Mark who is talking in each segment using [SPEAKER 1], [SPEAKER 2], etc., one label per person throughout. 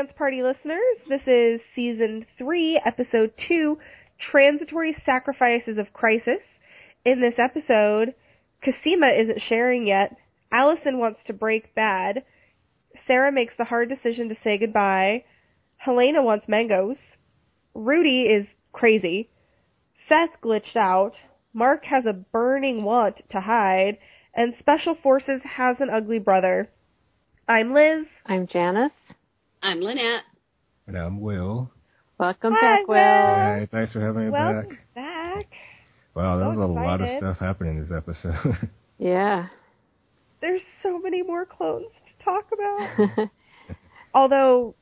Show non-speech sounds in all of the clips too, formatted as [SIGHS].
[SPEAKER 1] Dance Party listeners. This is season three, episode two, Transitory Sacrifices of Crisis. In this episode, Cosima isn't sharing yet. Alison wants to break bad. Sarah makes the hard decision to say goodbye. Helena wants mangoes. Rudy is crazy. Seth glitched out. Mark has a burning want to hide. And Special Forces has an ugly brother. I'm Liz.
[SPEAKER 2] I'm Janice.
[SPEAKER 3] I'm Lynette.
[SPEAKER 4] And I'm Will.
[SPEAKER 2] Welcome
[SPEAKER 1] Hi,
[SPEAKER 2] back, Will.
[SPEAKER 1] Will.
[SPEAKER 4] Hey, thanks for having me
[SPEAKER 1] Welcome
[SPEAKER 4] back.
[SPEAKER 1] back.
[SPEAKER 4] Wow, there
[SPEAKER 1] So
[SPEAKER 4] was a lot of stuff happening in this episode. [LAUGHS]
[SPEAKER 2] Yeah.
[SPEAKER 1] There's so many more clones to talk about. [LAUGHS] Although,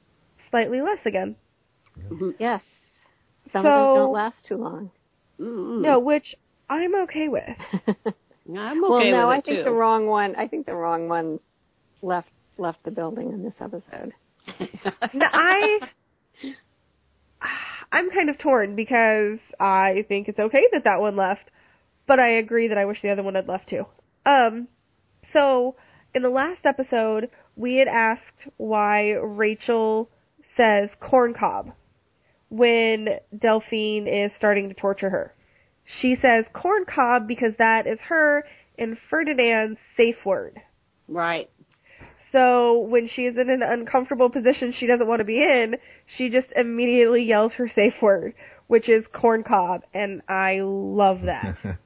[SPEAKER 1] slightly less again.
[SPEAKER 2] Mm-hmm, yes. Some
[SPEAKER 1] So-
[SPEAKER 2] of them don't last too long.
[SPEAKER 3] Mm-mm.
[SPEAKER 1] No, which I'm okay with. [LAUGHS]
[SPEAKER 3] I'm okay well,
[SPEAKER 2] no,
[SPEAKER 3] with
[SPEAKER 2] I
[SPEAKER 3] it
[SPEAKER 2] think
[SPEAKER 3] too.
[SPEAKER 2] the wrong one. I think the wrong one left left the building in this episode.
[SPEAKER 1] No, I I'm kind of torn because I think it's okay that that one left, but I agree that I wish the other one had left too. Um, so in the last episode, we had asked why Rachel says corn cob when Delphine is starting to torture her. She says corn cob because that is her and Ferdinand's safe word.
[SPEAKER 3] right.
[SPEAKER 1] So when she is in an uncomfortable position she doesn't want to be in, she just immediately yells her safe word, which is corn cob, and I love that. [LAUGHS]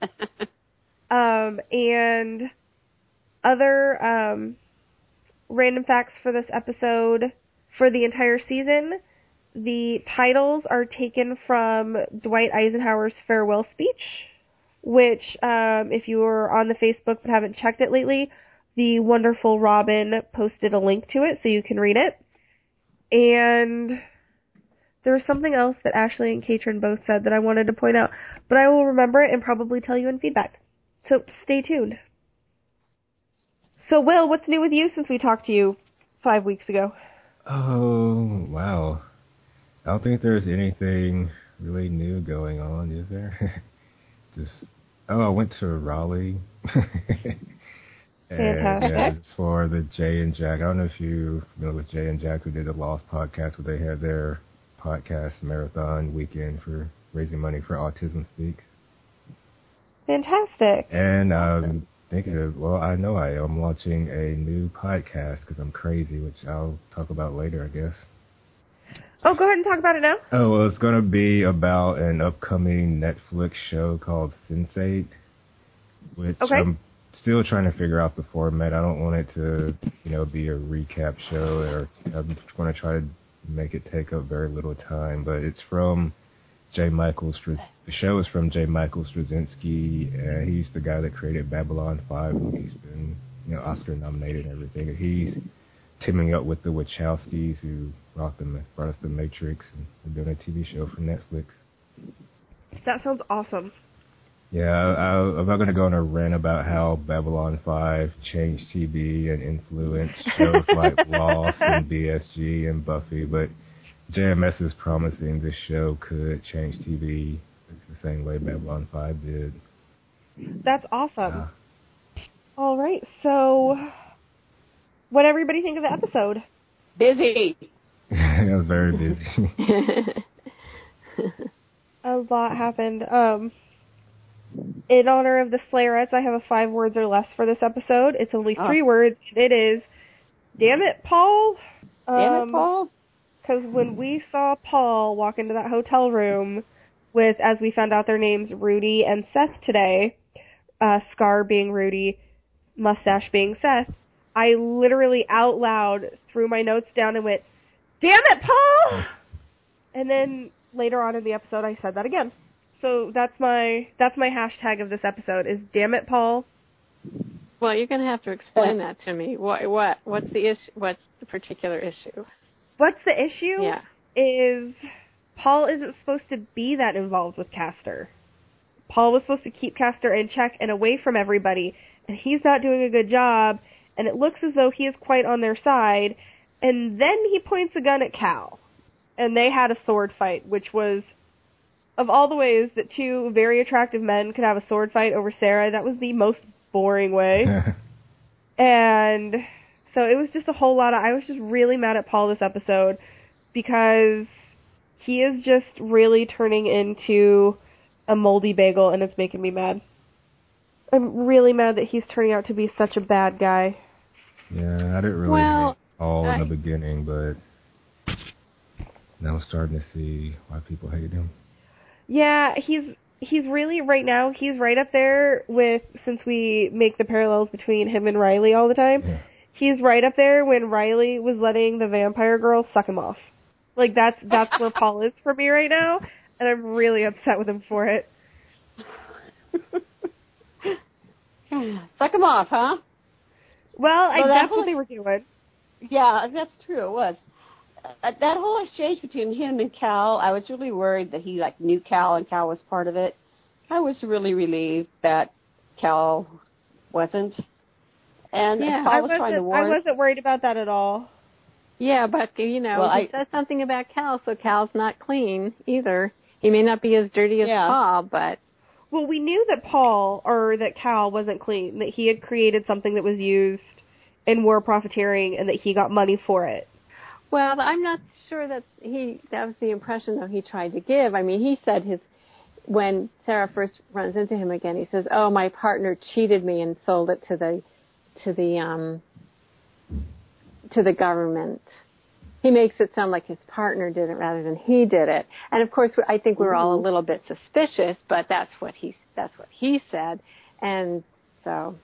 [SPEAKER 1] [LAUGHS] um, and other um, random facts for this episode for the entire season. The titles are taken from Dwight Eisenhower's farewell speech, which, um, if you were on the Facebook but haven't checked it lately, the wonderful Robin posted a link to it so you can read it. And there was something else that Ashley and Katrin both said that I wanted to point out, but I will remember it and probably tell you in feedback. So stay tuned. So Will, what's new with you since we talked to you five weeks ago?
[SPEAKER 4] oh, wow. I don't think there's anything really new going on, is there? [LAUGHS] Just, oh, I went to Raleigh. [LAUGHS] and
[SPEAKER 1] Fantastic.
[SPEAKER 4] yeah, it's for the Jay and Jack. I don't know if you know with Jay and Jack who did the Lost podcast, where they had their podcast marathon weekend for raising money for Autism Speaks.
[SPEAKER 1] Fantastic.
[SPEAKER 4] And I'm thinking of, well, I know I am launching a new podcast because I'm crazy, which I'll talk about later, I guess.
[SPEAKER 1] Oh, go ahead and talk about it now.
[SPEAKER 4] Oh, well, it's going to be about an upcoming Netflix show called Sense8, which
[SPEAKER 1] Okay.
[SPEAKER 4] I'm still trying to figure out the format. I don't want it to, you know, be a recap show, or I'm going to try to make it take up very little time. But it's from J. Michael. Stras- the show is from J. Michael Straczynski, and he's the guy that created Babylon 5. He's been, you know, Oscar nominated and everything. He's teaming up with the Wachowskis who brought them brought us the Matrix and they're doing a TV show for Netflix.
[SPEAKER 1] That sounds awesome.
[SPEAKER 4] Yeah, I, I, I'm not going to go on a rant about how Babylon 5 changed TV and influenced shows [LAUGHS] like Lost and BSG and Buffy, but JMS is promising this show could change TV the same way Babylon 5 did.
[SPEAKER 1] That's awesome.
[SPEAKER 4] Yeah.
[SPEAKER 1] All right, so what everybody think of the episode?
[SPEAKER 3] Busy. [LAUGHS]
[SPEAKER 4] I was very busy. [LAUGHS]
[SPEAKER 1] A lot happened. Um, in honor of the Slayerettes, I have a five words or less for this episode. It's only
[SPEAKER 3] Oh.
[SPEAKER 1] three words. and It is, damn it, Paul.
[SPEAKER 3] Damn
[SPEAKER 1] Um,
[SPEAKER 3] it, Paul.
[SPEAKER 1] Because when we saw Paul walk into that hotel room with, as we found out their names, Rudy and Seth today, uh, Scar being Rudy, Mustache being Seth, I literally out loud threw my notes down and went, "Damn it, Paul!" [SIGHS] And then later on in the episode, I said that again. So that's my that's my hashtag of this episode is "Damn it, Paul."
[SPEAKER 2] well, you're going to have to explain that to me. What what what's the issue? What's the particular issue?
[SPEAKER 1] What's the issue?
[SPEAKER 2] Yeah.
[SPEAKER 1] is Paul isn't supposed to be that involved with Castor. Paul was supposed to keep Castor in check and away from everybody, and he's not doing a good job, and it looks as though he is quite on their side, and then he points a gun at Cal. And they had a sword fight, which was of all the ways that two very attractive men could have a sword fight over Sarah, that was the most boring way. [LAUGHS] And So it was just a whole lot of. I was just really mad at Paul this episode because he is just really turning into a moldy bagel, and it's making me mad. I'm really mad that he's turning out to be such a bad guy.
[SPEAKER 4] Yeah, I didn't really
[SPEAKER 2] Well,
[SPEAKER 4] hate Paul in
[SPEAKER 2] I-
[SPEAKER 4] the beginning, but now I'm starting to see why people hate him.
[SPEAKER 1] Yeah, he's he's really right now. He's right up there with since we make the parallels between him and Riley all the time.
[SPEAKER 4] Yeah.
[SPEAKER 1] He's right up there when Riley was letting the vampire girl suck him off. Like that's that's where [LAUGHS] Paul is for me right now, and I'm really upset with him for it. [LAUGHS]
[SPEAKER 3] Suck him off, huh?
[SPEAKER 1] Well, I
[SPEAKER 3] Well, that
[SPEAKER 1] that's
[SPEAKER 3] whole
[SPEAKER 1] what they were doing.
[SPEAKER 3] Yeah, that's true. It was. Uh, that whole exchange between him and Cal, I was really worried that he like knew Cal and Cal was part of it. I was really relieved that Cal wasn't. And
[SPEAKER 2] Yeah,
[SPEAKER 3] Paul
[SPEAKER 1] I
[SPEAKER 3] was
[SPEAKER 1] wasn't
[SPEAKER 3] trying to
[SPEAKER 1] I
[SPEAKER 3] warn.
[SPEAKER 1] wasn't worried about that at all.
[SPEAKER 2] Yeah, but you know,
[SPEAKER 3] Well,
[SPEAKER 2] he
[SPEAKER 3] I-
[SPEAKER 2] says something about Cal, so Cal's not clean either. He may not be as dirty as
[SPEAKER 3] Yeah.
[SPEAKER 2] Paul, but
[SPEAKER 1] Well, we knew that Paul or that Cal wasn't clean, that he had created something that was used in war profiteering and that he got money for it.
[SPEAKER 2] Well, I'm not sure that he that was the impression that he tried to give. I mean, he said his when Sarah first runs into him again, he says, "Oh, my partner cheated me and sold it to the to the um to the government." He makes it sound like his partner did it rather than he did it. And of course, I think we're all a little bit suspicious, but that's what he that's what he said. And so,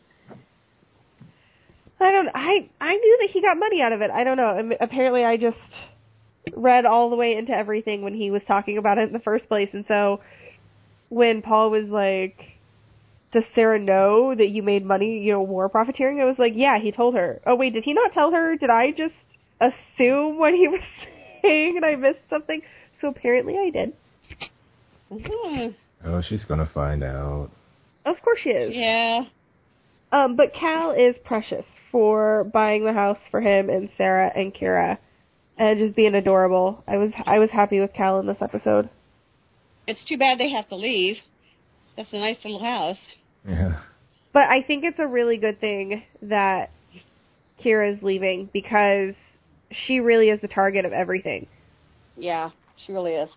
[SPEAKER 1] I don't. I I knew that he got money out of it. I don't know. Am- Apparently, I just read all the way into everything when he was talking about it in the first place, and so when Paul was like, "Does Sarah know that you made money, you know, war profiteering?" I was like, "Yeah." He told her. Oh wait, did he not tell her? Did I just assume what he [LAUGHS] was saying and I missed something? So apparently, I did.
[SPEAKER 3] Mhm.
[SPEAKER 4] Oh, she's gonna find out.
[SPEAKER 1] Of course, she is.
[SPEAKER 3] Yeah.
[SPEAKER 1] Um, but Cal is precious for buying the house for him and Sarah and Kira, and just being adorable. I was I was happy with Cal in this episode.
[SPEAKER 3] It's too bad they have to leave. That's a nice little house.
[SPEAKER 4] Yeah.
[SPEAKER 1] But I think it's a really good thing that Kira's leaving because she really is the target of everything.
[SPEAKER 3] Yeah, she really is.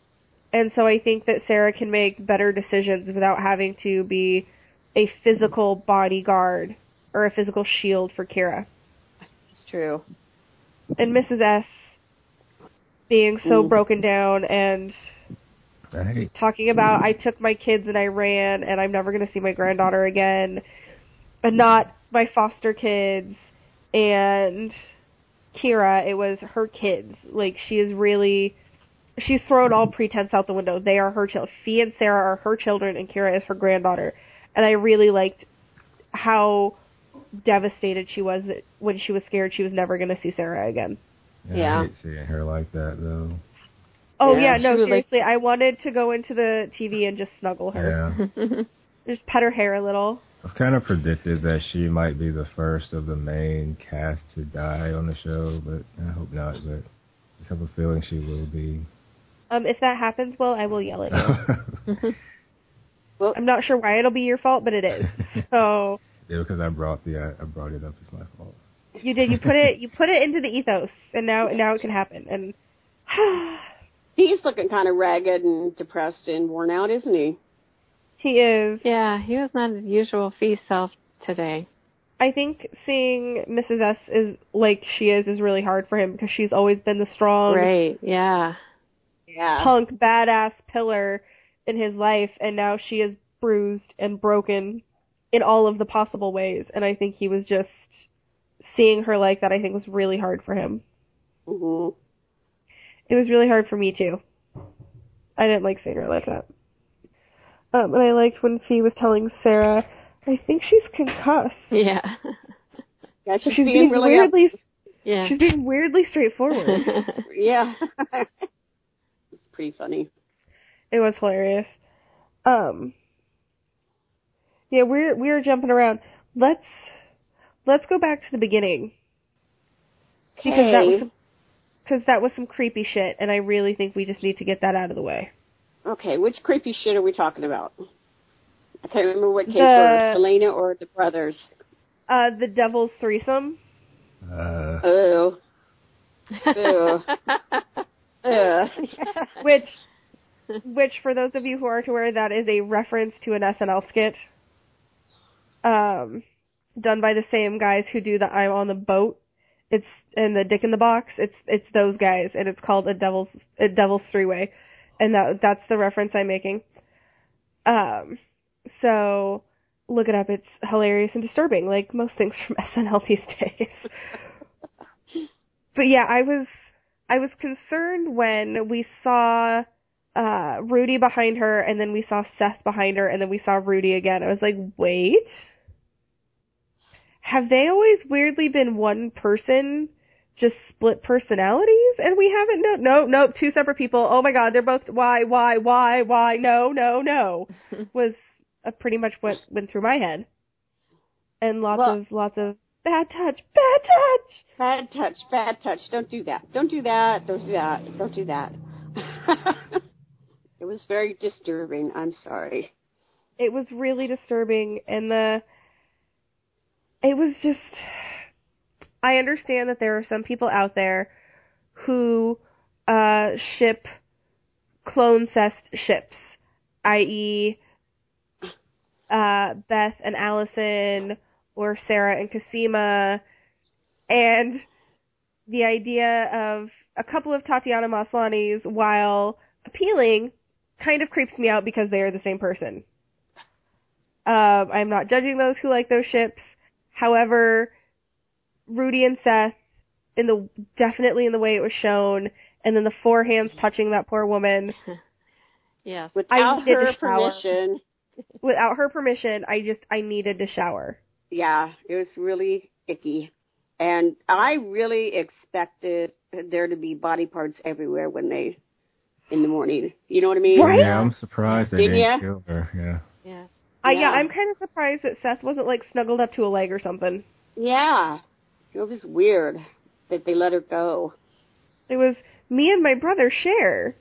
[SPEAKER 1] And so I think that Sarah can make better decisions without having to be a physical bodyguard or a physical shield for Kira.
[SPEAKER 3] It's true.
[SPEAKER 1] And Mrs. S being so
[SPEAKER 3] Mm.
[SPEAKER 1] broken down and
[SPEAKER 4] I hate.
[SPEAKER 1] talking about I took my kids and I ran and I'm never going to see my granddaughter again and not my foster kids and Kira it was her kids like she is really she's thrown all pretense out the window they are her children Fee and Sarah are her children and Kira is her granddaughter and I really liked how devastated she was that when she was scared she was never going to see Sarah again
[SPEAKER 4] Yeah,
[SPEAKER 3] Yeah.
[SPEAKER 4] I hate seeing her like that though.
[SPEAKER 1] oh
[SPEAKER 3] Yeah,
[SPEAKER 1] yeah, no
[SPEAKER 3] was like-
[SPEAKER 1] seriously I wanted to go into the TV and just snuggle her
[SPEAKER 4] Yeah. [LAUGHS]
[SPEAKER 1] just pet her hair a little
[SPEAKER 4] I've kind of predicted that she might be the first of the main cast to die on the show, but I hope not. But I just have a feeling she will be.
[SPEAKER 1] Um, if that happens, well, I will yell at you. [LAUGHS] [LAUGHS]
[SPEAKER 3] Well,
[SPEAKER 1] I'm not sure why it'll be your fault, but it is. [LAUGHS] So
[SPEAKER 4] yeah, because I brought the I, I brought it up. It's my fault.
[SPEAKER 1] you did. You put it. You put it into the ethos, and now now it can happen. And [SIGHS]
[SPEAKER 3] he's looking kind of ragged and depressed and worn out, isn't he?
[SPEAKER 1] he is.
[SPEAKER 2] yeah, he was not his usual fee self today.
[SPEAKER 1] I think seeing Mrs. S is like she is is really hard for him because she's always been the strong
[SPEAKER 2] Right? Yeah.
[SPEAKER 3] Yeah.
[SPEAKER 1] punk badass pillar in his life, and now she is bruised and broken in all of the possible ways. And I think he was just seeing her like that. I think was really hard for him.
[SPEAKER 3] hmm
[SPEAKER 1] It was really hard for me too. I didn't like seeing her like that. Um, and I liked when Fee was telling Sarah, "I think she's concussed."
[SPEAKER 2] Yeah. [LAUGHS]
[SPEAKER 3] Yeah,
[SPEAKER 1] She's,
[SPEAKER 3] she's,
[SPEAKER 1] being
[SPEAKER 3] really
[SPEAKER 1] weirdly,
[SPEAKER 2] yeah.
[SPEAKER 1] she's being weirdly straightforward. [LAUGHS]
[SPEAKER 3] Yeah. [LAUGHS] it's pretty funny.
[SPEAKER 1] It was hilarious. Um, yeah, we're we're jumping around. Let's let's go back to the beginning because that was
[SPEAKER 3] Okay.
[SPEAKER 1] cause that was some creepy shit, and I really think we just need to get that out of the way.
[SPEAKER 3] Okay, which creepy shit are we talking about? I can't remember what came
[SPEAKER 1] The-
[SPEAKER 3] first, Helena or the brothers.
[SPEAKER 1] Uh, the devil's threesome.
[SPEAKER 4] Uh,
[SPEAKER 3] Ew. [LAUGHS] Ew. Ew.
[SPEAKER 1] which, which for those of you who aren't aware, that is a reference to an SNL skit, um, done by the same guys who do the "I'm on the boat." It's and the Dick in the Box. It's it's those guys, and it's called a Devil's a Devil's Three Way, and that that's the reference I'm making. Um, so look it up. It's hilarious and disturbing, like most things from [LAUGHS] SNL these days. [LAUGHS] but yeah, I was I was concerned when we saw uh Rudy behind her and then we saw Seth behind her and then we saw Rudy again. I was like, "Wait. Have they always weirdly been one person just split personalities and we haven't no no no two separate people. Oh my god, they're both why why why why no no no [LAUGHS] was uh, pretty much what went through my head. And lots
[SPEAKER 3] Well-
[SPEAKER 1] of lots of bad touch, bad touch.
[SPEAKER 3] Bad touch, bad touch. Don't do that. Don't do that. Don't do that. Don't do that. [LAUGHS] it was very disturbing. I'm sorry.
[SPEAKER 1] it was really disturbing and the it was just I understand that there are some people out there who uh ship clone cest ships, i.e. uh Beth and Alison or Sarah and Cosima and the idea of a couple of Tatiana Maslanis while appealing kind of creeps me out because they are the same person. Um, I'm not judging those who like those ships. However, Rudy and Seth, in the definitely in the way it was shown, and then the four hands touching that poor woman [LAUGHS]
[SPEAKER 2] yes.
[SPEAKER 3] Without her permission, [LAUGHS]
[SPEAKER 1] without her permission. I just I needed to shower.
[SPEAKER 3] yeah, it was really icky. And I really expected there to be body parts everywhere when they, in the morning. You know what I mean?
[SPEAKER 1] Right?
[SPEAKER 4] Yeah, I'm surprised they
[SPEAKER 3] Didn't
[SPEAKER 4] didn't
[SPEAKER 3] ya?
[SPEAKER 4] kill her. Yeah.
[SPEAKER 2] Yeah.
[SPEAKER 1] I yeah,
[SPEAKER 3] Yeah.
[SPEAKER 1] I'm kind of surprised that Seth wasn't like snuggled up to a leg or something.
[SPEAKER 3] Yeah. It was weird that they let her go.
[SPEAKER 1] It was me and my brother share.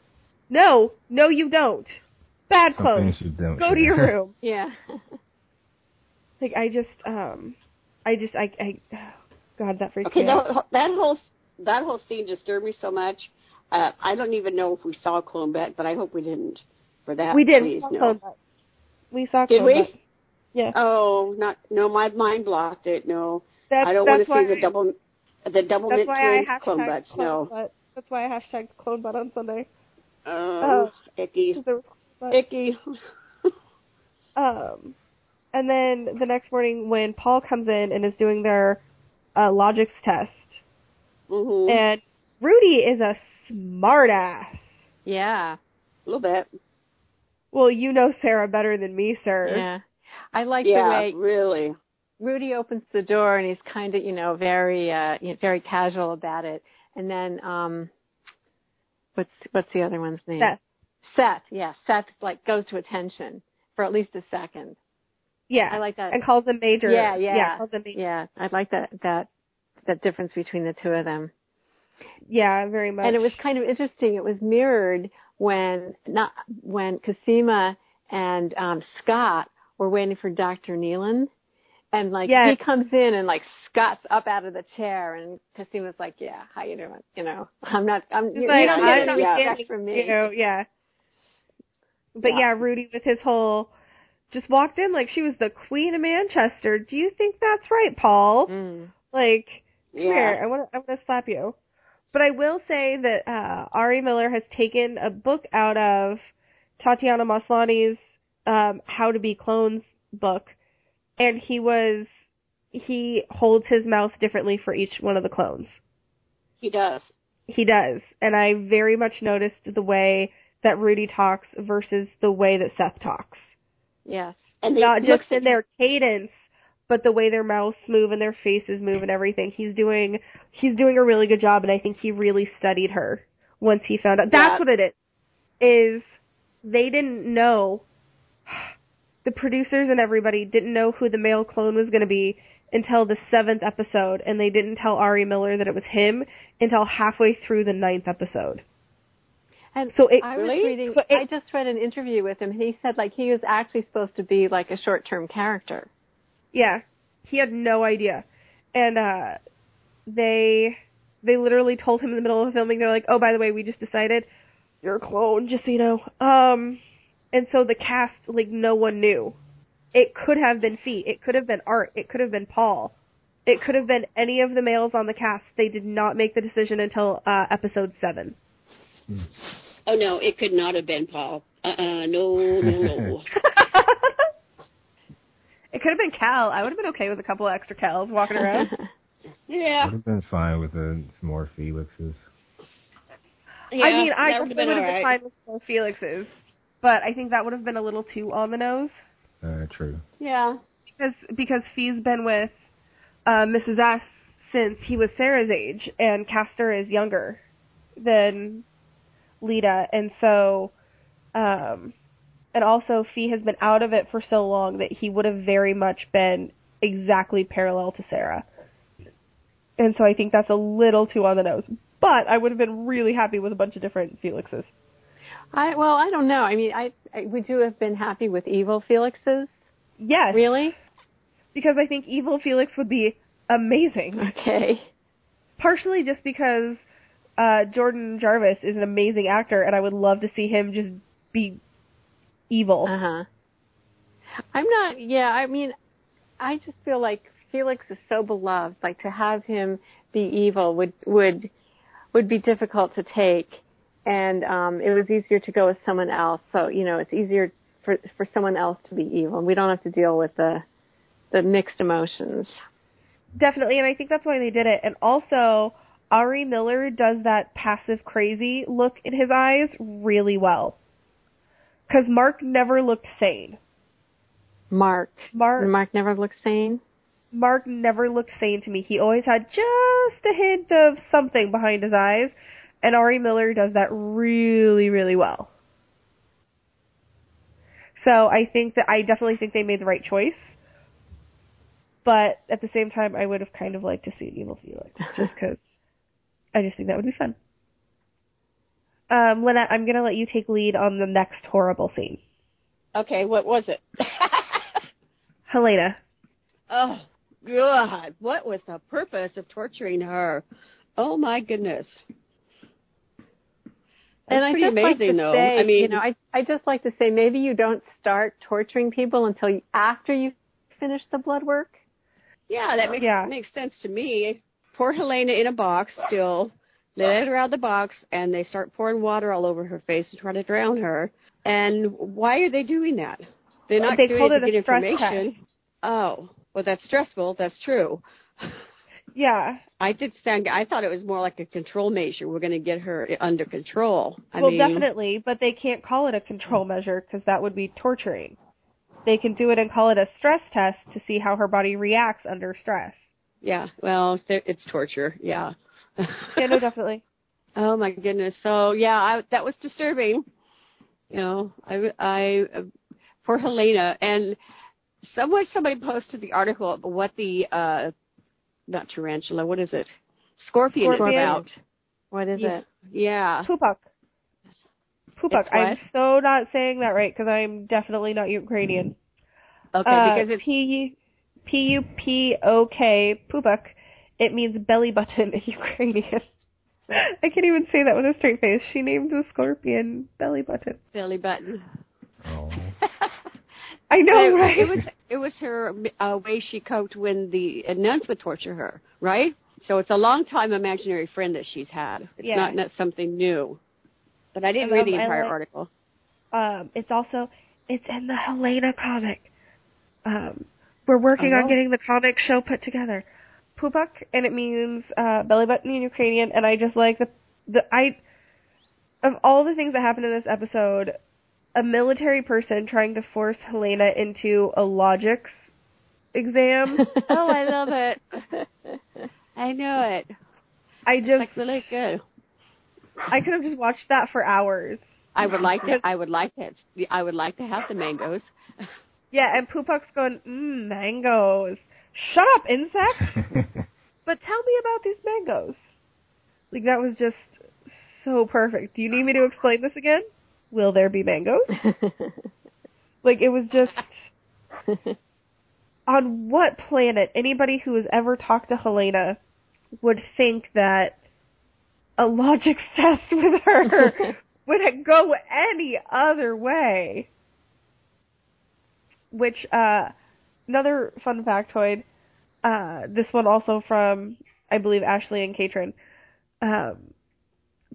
[SPEAKER 1] No, no, you don't. Bad
[SPEAKER 4] Some
[SPEAKER 1] clothes.
[SPEAKER 4] you don't.
[SPEAKER 1] Go to your room. [LAUGHS]
[SPEAKER 2] Yeah. [LAUGHS]
[SPEAKER 1] Like I just, um, I just, I, I, [SIGHS] God, that freaks
[SPEAKER 3] Okay,
[SPEAKER 1] me out.
[SPEAKER 3] that, that whole that whole scene disturbed me so much. Uh, I don't even know if we saw Clone Bet, but I hope we didn't. For that,
[SPEAKER 1] we did.
[SPEAKER 3] Please,
[SPEAKER 1] we saw
[SPEAKER 3] no.
[SPEAKER 1] We saw
[SPEAKER 3] Did we?
[SPEAKER 1] Yeah.
[SPEAKER 3] Oh, not no. My mind blocked it. No,
[SPEAKER 1] That's,
[SPEAKER 3] I don't want to see the double the double
[SPEAKER 1] That's
[SPEAKER 3] knit
[SPEAKER 1] why I
[SPEAKER 3] twins No.
[SPEAKER 1] That's why I hashtagged Clone on Sunday.
[SPEAKER 3] Oh, icky,
[SPEAKER 1] was Clone Butt.
[SPEAKER 3] icky. [LAUGHS]
[SPEAKER 1] Um, and then the next morning when Paul comes in and is doing their uh, logics test,
[SPEAKER 3] hmm
[SPEAKER 1] and Rudy is a smartass.
[SPEAKER 2] Yeah.
[SPEAKER 3] A little bit.
[SPEAKER 1] Well, you know Sarah better than me, sir.
[SPEAKER 2] Yeah. I like
[SPEAKER 3] yeah,
[SPEAKER 2] the way
[SPEAKER 3] really.
[SPEAKER 2] Rudy opens the door and he's kind of, you know, very, uh, you know, very casual about it. And then, um, what's, what's the other one's name?
[SPEAKER 1] Seth.
[SPEAKER 2] Seth, yeah. Seth, like, goes to attention for at least a second.
[SPEAKER 1] Yeah.
[SPEAKER 2] I like that.
[SPEAKER 1] And calls him Major.
[SPEAKER 2] Yeah, yeah.
[SPEAKER 1] Yeah, calls him Major.
[SPEAKER 2] Yeah, I like that, that, that difference between the two of them.
[SPEAKER 1] Yeah, very much.
[SPEAKER 2] And it was kind of interesting. It was mirrored when not when Cosima and um Scott were waiting for Dr. Nealon. And like
[SPEAKER 1] Yes.
[SPEAKER 2] he comes in and like Scott's up out of the chair and Cosima's like, Yeah, how you doing? You know, [LAUGHS] I'm not I'm you,
[SPEAKER 1] like,
[SPEAKER 2] you don't
[SPEAKER 1] I'm
[SPEAKER 2] get
[SPEAKER 3] yeah.
[SPEAKER 2] respect from me.
[SPEAKER 1] You know, yeah. But
[SPEAKER 3] Yeah.
[SPEAKER 1] yeah, Rudy with his whole just walked in like she was the queen of Manchester. Do you think that's right, Paul?
[SPEAKER 2] Mm.
[SPEAKER 1] Like, come
[SPEAKER 3] Yeah.
[SPEAKER 1] here, I want to, I want to slap you. But I will say that uh, Ari Millen has taken a book out of Tatiana Maslany's um, "How to Be Clones" book, and he was he holds his mouth differently for each one of the clones.
[SPEAKER 3] He does.
[SPEAKER 1] He does, and I very much noticed the way that Rudy talks versus the way that Seth talks.
[SPEAKER 2] Yes.
[SPEAKER 3] And
[SPEAKER 1] Not just in their cadence, but the way their mouths move and their faces move and everything. He's doing he's doing a really good job, and I think he really studied her once he found out. That's
[SPEAKER 3] Yeah.
[SPEAKER 1] what it is. Is they didn't know [SIGHS] the producers and everybody didn't know who the male clone was going to be until the seventh episode, and they didn't tell Ari Millen that it was him until halfway through the ninth episode.
[SPEAKER 2] And
[SPEAKER 1] So it-
[SPEAKER 2] I was
[SPEAKER 3] Really?
[SPEAKER 2] reading
[SPEAKER 1] So it-
[SPEAKER 2] I just read an interview with him and he said like he was actually supposed to be like a short term character.
[SPEAKER 1] Yeah. He had no idea. And uh they they literally told him in the middle of filming they're like, "Oh, by the way, we just decided you're a clone, just so you know." Um and so the cast like no one knew. It could have been Fee, it could have been Art, it could have been Paul. It could have been any of the males on the cast. They did not make the decision until uh episode 7.
[SPEAKER 3] Oh no, it could not have been Paul. Uh uh no, no, no. [LAUGHS] [LAUGHS]
[SPEAKER 1] it could have been Cal. I would have been okay with a couple of extra Cals walking around. [LAUGHS]
[SPEAKER 3] yeah.
[SPEAKER 4] Would have been fine with uh, some more Felixes.
[SPEAKER 3] yeah.
[SPEAKER 1] I mean, I
[SPEAKER 3] that
[SPEAKER 1] would
[SPEAKER 3] would've
[SPEAKER 1] been,
[SPEAKER 3] alright.
[SPEAKER 1] fine with more Felixes, but I think that would have been a little too on the nose
[SPEAKER 4] Uh, true.
[SPEAKER 3] Yeah.
[SPEAKER 1] because because Fee's been with uh, Mrs. S since he was Sarah's age, and Castor is younger than Leda, and so, um, and also Fee has been out of it for so long that he would have very much been exactly parallel to Sarah. And so I think that's a little too on the nose. But I would have been really happy with a bunch of different Felixes.
[SPEAKER 2] I well, I don't know. I mean, I, I would you have been happy with evil Felixes?
[SPEAKER 1] Yes.
[SPEAKER 2] Really?
[SPEAKER 1] Because I think Evil Felix would be amazing.
[SPEAKER 2] Okay.
[SPEAKER 1] Partially just because uh, Jordan Gavaris is an amazing actor, and I would love to see him just be evil.
[SPEAKER 2] Uh huh. I'm not. Yeah, I mean, I just feel like Felix is so beloved. Like to have him be evil would would would be difficult to take, and um, it was easier to go with someone else. So you know, it's easier for for someone else to be evil. We don't have to deal with the the mixed emotions.
[SPEAKER 1] Definitely, and I think that's why they did it. And also, Ari Millen does that passive crazy look in his eyes really well. Because Mark never looked sane.
[SPEAKER 2] Mark.
[SPEAKER 1] Mark
[SPEAKER 2] Mark never looked sane.
[SPEAKER 1] Mark never looked sane to me. He always had just a hint of something behind his eyes, and Ari Millen does that really, really well. So I think that I definitely think they made the right choice. But at the same time, I would have kind of liked to see an evil Felix, just because I just think that would be fun. Um, Lynette, I'm gonna let you take lead on the next horrible scene.
[SPEAKER 3] Okay, what was it? [LAUGHS] [LAUGHS]
[SPEAKER 1] Helena.
[SPEAKER 3] oh God, what was the purpose of torturing her? Oh my goodness. That's
[SPEAKER 2] and I
[SPEAKER 3] pretty
[SPEAKER 2] just like
[SPEAKER 3] amazing,
[SPEAKER 2] to
[SPEAKER 3] though.
[SPEAKER 2] say,
[SPEAKER 3] I mean,
[SPEAKER 2] you know, I I just like to say maybe you don't start torturing people until you, after you finish the blood work.
[SPEAKER 3] yeah, that makes
[SPEAKER 1] Yeah.
[SPEAKER 3] makes sense to me. Poor Helena in a box, still let her out of the box, and they start pouring water all over her face to try to drown her. And why are they doing that? They're not
[SPEAKER 1] They
[SPEAKER 3] doing
[SPEAKER 1] called
[SPEAKER 3] it to
[SPEAKER 1] it
[SPEAKER 3] get information.
[SPEAKER 1] test.
[SPEAKER 3] Oh, well, that's stressful. That's true. [LAUGHS]
[SPEAKER 1] Yeah.
[SPEAKER 3] I did sound. I thought it was more like a control measure. We're going to get her under control. I
[SPEAKER 1] well,
[SPEAKER 3] mean,
[SPEAKER 1] definitely, but they can't call it a control measure because that would be torturing. They can do it and call it a stress test to see how her body reacts under stress.
[SPEAKER 3] Yeah. Well, it's torture. Yeah.
[SPEAKER 1] Yeah, no, definitely. [LAUGHS]
[SPEAKER 3] oh my goodness. So yeah, I, that was disturbing. You know, I, I, for Helena, and somewhere somebody posted the article about what the, uh, not tarantula, what is it? Scorpion, is about.
[SPEAKER 2] What is
[SPEAKER 3] Yeah.
[SPEAKER 2] it?
[SPEAKER 3] Yeah.
[SPEAKER 1] Pupuk. Pupuk. I'm so not saying that right because I'm definitely not Ukrainian.
[SPEAKER 3] Okay,
[SPEAKER 1] Uh,
[SPEAKER 3] because it's
[SPEAKER 1] P P U P O K Pupuk. It means belly button in [LAUGHS] Ukrainian. I can't even say that with a straight face. She named the scorpion belly button.
[SPEAKER 3] belly button.
[SPEAKER 4] Oh. [LAUGHS]
[SPEAKER 1] I know, right?
[SPEAKER 3] it was it was her uh, way she coped when the nuns would torture her, right? So it's a long time imaginary friend that she's had. It's
[SPEAKER 1] Yeah.
[SPEAKER 3] not not something new. But I didn't
[SPEAKER 1] And,
[SPEAKER 3] read the entire
[SPEAKER 1] like-
[SPEAKER 3] article.
[SPEAKER 1] um, it's also it's in the Helena comic. Um, we're working
[SPEAKER 3] Oh.
[SPEAKER 1] on getting the comic show put together. Pupuk, and it means uh, belly button in Ukrainian. And I just like the the I of all the things that happened in this episode, a military person trying to force Helena into a logics exam. [LAUGHS]
[SPEAKER 3] oh, I love it. I know it.
[SPEAKER 1] I
[SPEAKER 3] It's
[SPEAKER 1] just
[SPEAKER 3] like really good.
[SPEAKER 1] I could have just watched that for hours.
[SPEAKER 3] I would like to. I would like that. I would like to have the mangoes.
[SPEAKER 1] Yeah, and Pupuk's going, mmm, mangoes. Shut up, insect. [LAUGHS] But tell me about these mangoes. Like that was just so perfect. Do you need me to explain this again? Will there be mangoes? [LAUGHS] Like it was just [LAUGHS] on what planet anybody who has ever talked to Helena would think that a logic test with her would go any other way. Which, uh, another fun factoid, uh, this one also from, I believe, Ashley and Katrin. Um,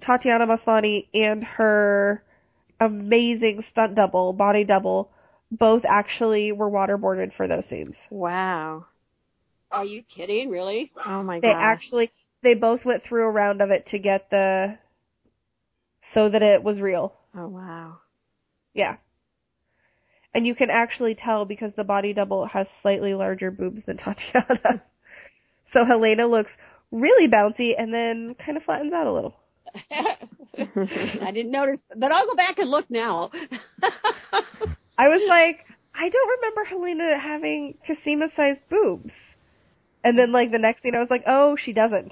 [SPEAKER 1] Tatiana Maslany and her amazing stunt double, body double, both actually were waterboarded for those scenes.
[SPEAKER 2] Wow.
[SPEAKER 3] Are you kidding? Really?
[SPEAKER 2] Oh my god.
[SPEAKER 1] They
[SPEAKER 2] god.
[SPEAKER 1] actually, they both went through a round of it to get the, so that it was real.
[SPEAKER 2] oh wow.
[SPEAKER 1] Yeah. And you can actually tell because the body double has slightly larger boobs than [LAUGHS] Tatiana. so Helena looks really bouncy and then kind of flattens out a little. [LAUGHS]
[SPEAKER 3] I didn't notice, but I'll go back and look now. [LAUGHS]
[SPEAKER 1] I was like, I don't remember Helena having Cosima sized boobs. And then like the next scene I was like, oh, she doesn't.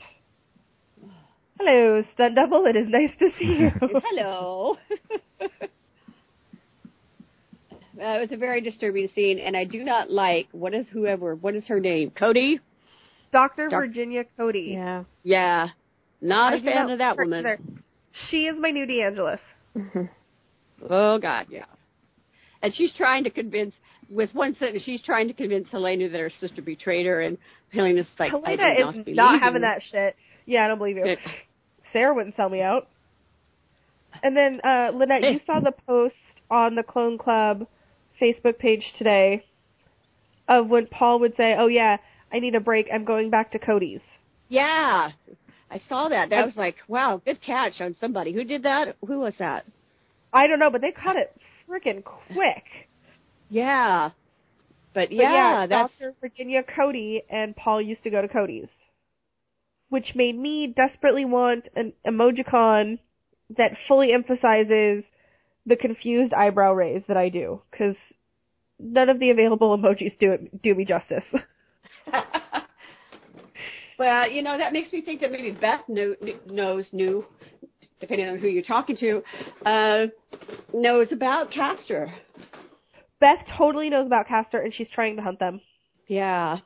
[SPEAKER 1] [SIGHS] Hello, stunt double, it is nice to see you.
[SPEAKER 3] Hello. Uh, it was a very disturbing scene, and I do not like what is whoever. What is her name? Coady.
[SPEAKER 1] Dr.
[SPEAKER 3] Doc-
[SPEAKER 1] Virginia Coady.
[SPEAKER 2] Yeah.
[SPEAKER 3] Yeah, not
[SPEAKER 1] I
[SPEAKER 3] a fan
[SPEAKER 1] not
[SPEAKER 3] of that woman.
[SPEAKER 1] either. She is my new DeAngelis. [LAUGHS]
[SPEAKER 3] Oh God, yeah. And she's trying to convince, with one sentence, she's trying to convince Helena that her sister betrayed her, and Helena's like, I
[SPEAKER 1] Helena
[SPEAKER 3] do not
[SPEAKER 1] is not having that shit. Yeah, I don't believe you.
[SPEAKER 3] Yeah.
[SPEAKER 1] Sarah wouldn't sell me out. And then, uh, Lynette, you [LAUGHS] saw the post on the Clone Club Facebook page today of when Paul would say, oh yeah, I need a break, I'm going back to Cody's.
[SPEAKER 3] Yeah, I saw that. That was like, wow, good catch on somebody. Who did that? Who was that?
[SPEAKER 1] I don't know, but they caught it freaking quick.
[SPEAKER 3] Yeah, but
[SPEAKER 1] But
[SPEAKER 3] yeah, that's
[SPEAKER 1] Dr. Virginia Coady and Paul used to go to Cody's. Which made me desperately want an emojicon that fully emphasizes the confused eyebrow raise that I do, because none of the available emojis do it, do me justice. [LAUGHS]
[SPEAKER 3] well, you know, that makes me think that maybe Beth knew, knows, knew, depending on who you're talking to, uh, knows about Castor.
[SPEAKER 1] Beth totally knows about Castor, and she's trying to hunt them.
[SPEAKER 3] Yeah.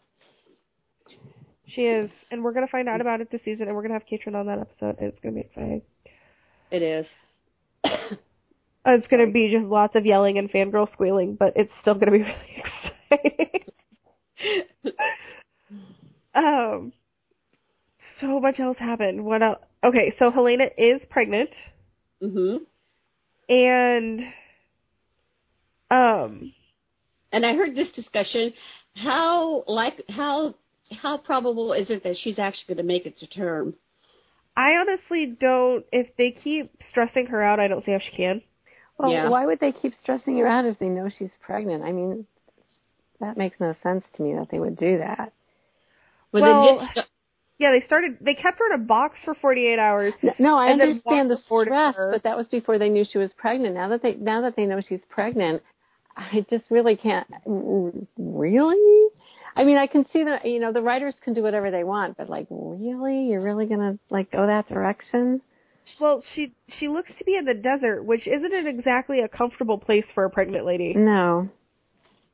[SPEAKER 1] She is, and we're gonna find out about it this season, and we're gonna have Katrin on that episode, and it's gonna be exciting.
[SPEAKER 3] It is. [COUGHS]
[SPEAKER 1] It's gonna be just lots of yelling and fangirl squealing, but it's still gonna be [LAUGHS] really exciting. um, so much else happened. What else? Okay, so Helena is pregnant,
[SPEAKER 3] mhm.
[SPEAKER 1] and um,
[SPEAKER 3] And I heard this discussion. How like how how probable is it that she's actually going to make it to term?
[SPEAKER 1] I honestly don't. If they keep stressing her out, I don't see how she can.
[SPEAKER 2] Well,
[SPEAKER 3] Yeah.
[SPEAKER 2] why would they keep stressing her out if they know she's pregnant? I mean, that makes no sense to me that they would do that.
[SPEAKER 3] Well,
[SPEAKER 1] Well,
[SPEAKER 3] they did st-
[SPEAKER 1] Yeah, they started. They kept her in a box for 48 hours.
[SPEAKER 2] No, no I understand the
[SPEAKER 1] walk reported
[SPEAKER 2] stress, but that was before they knew she was pregnant. Now that they now that they know she's pregnant, I just really can't. Really? I mean, I can see that you know the writers can do whatever they want, but like, really, you're really gonna like go that direction?
[SPEAKER 1] Well, she she looks to be in the desert, which isn't an exactly a comfortable place for a pregnant lady.
[SPEAKER 2] No.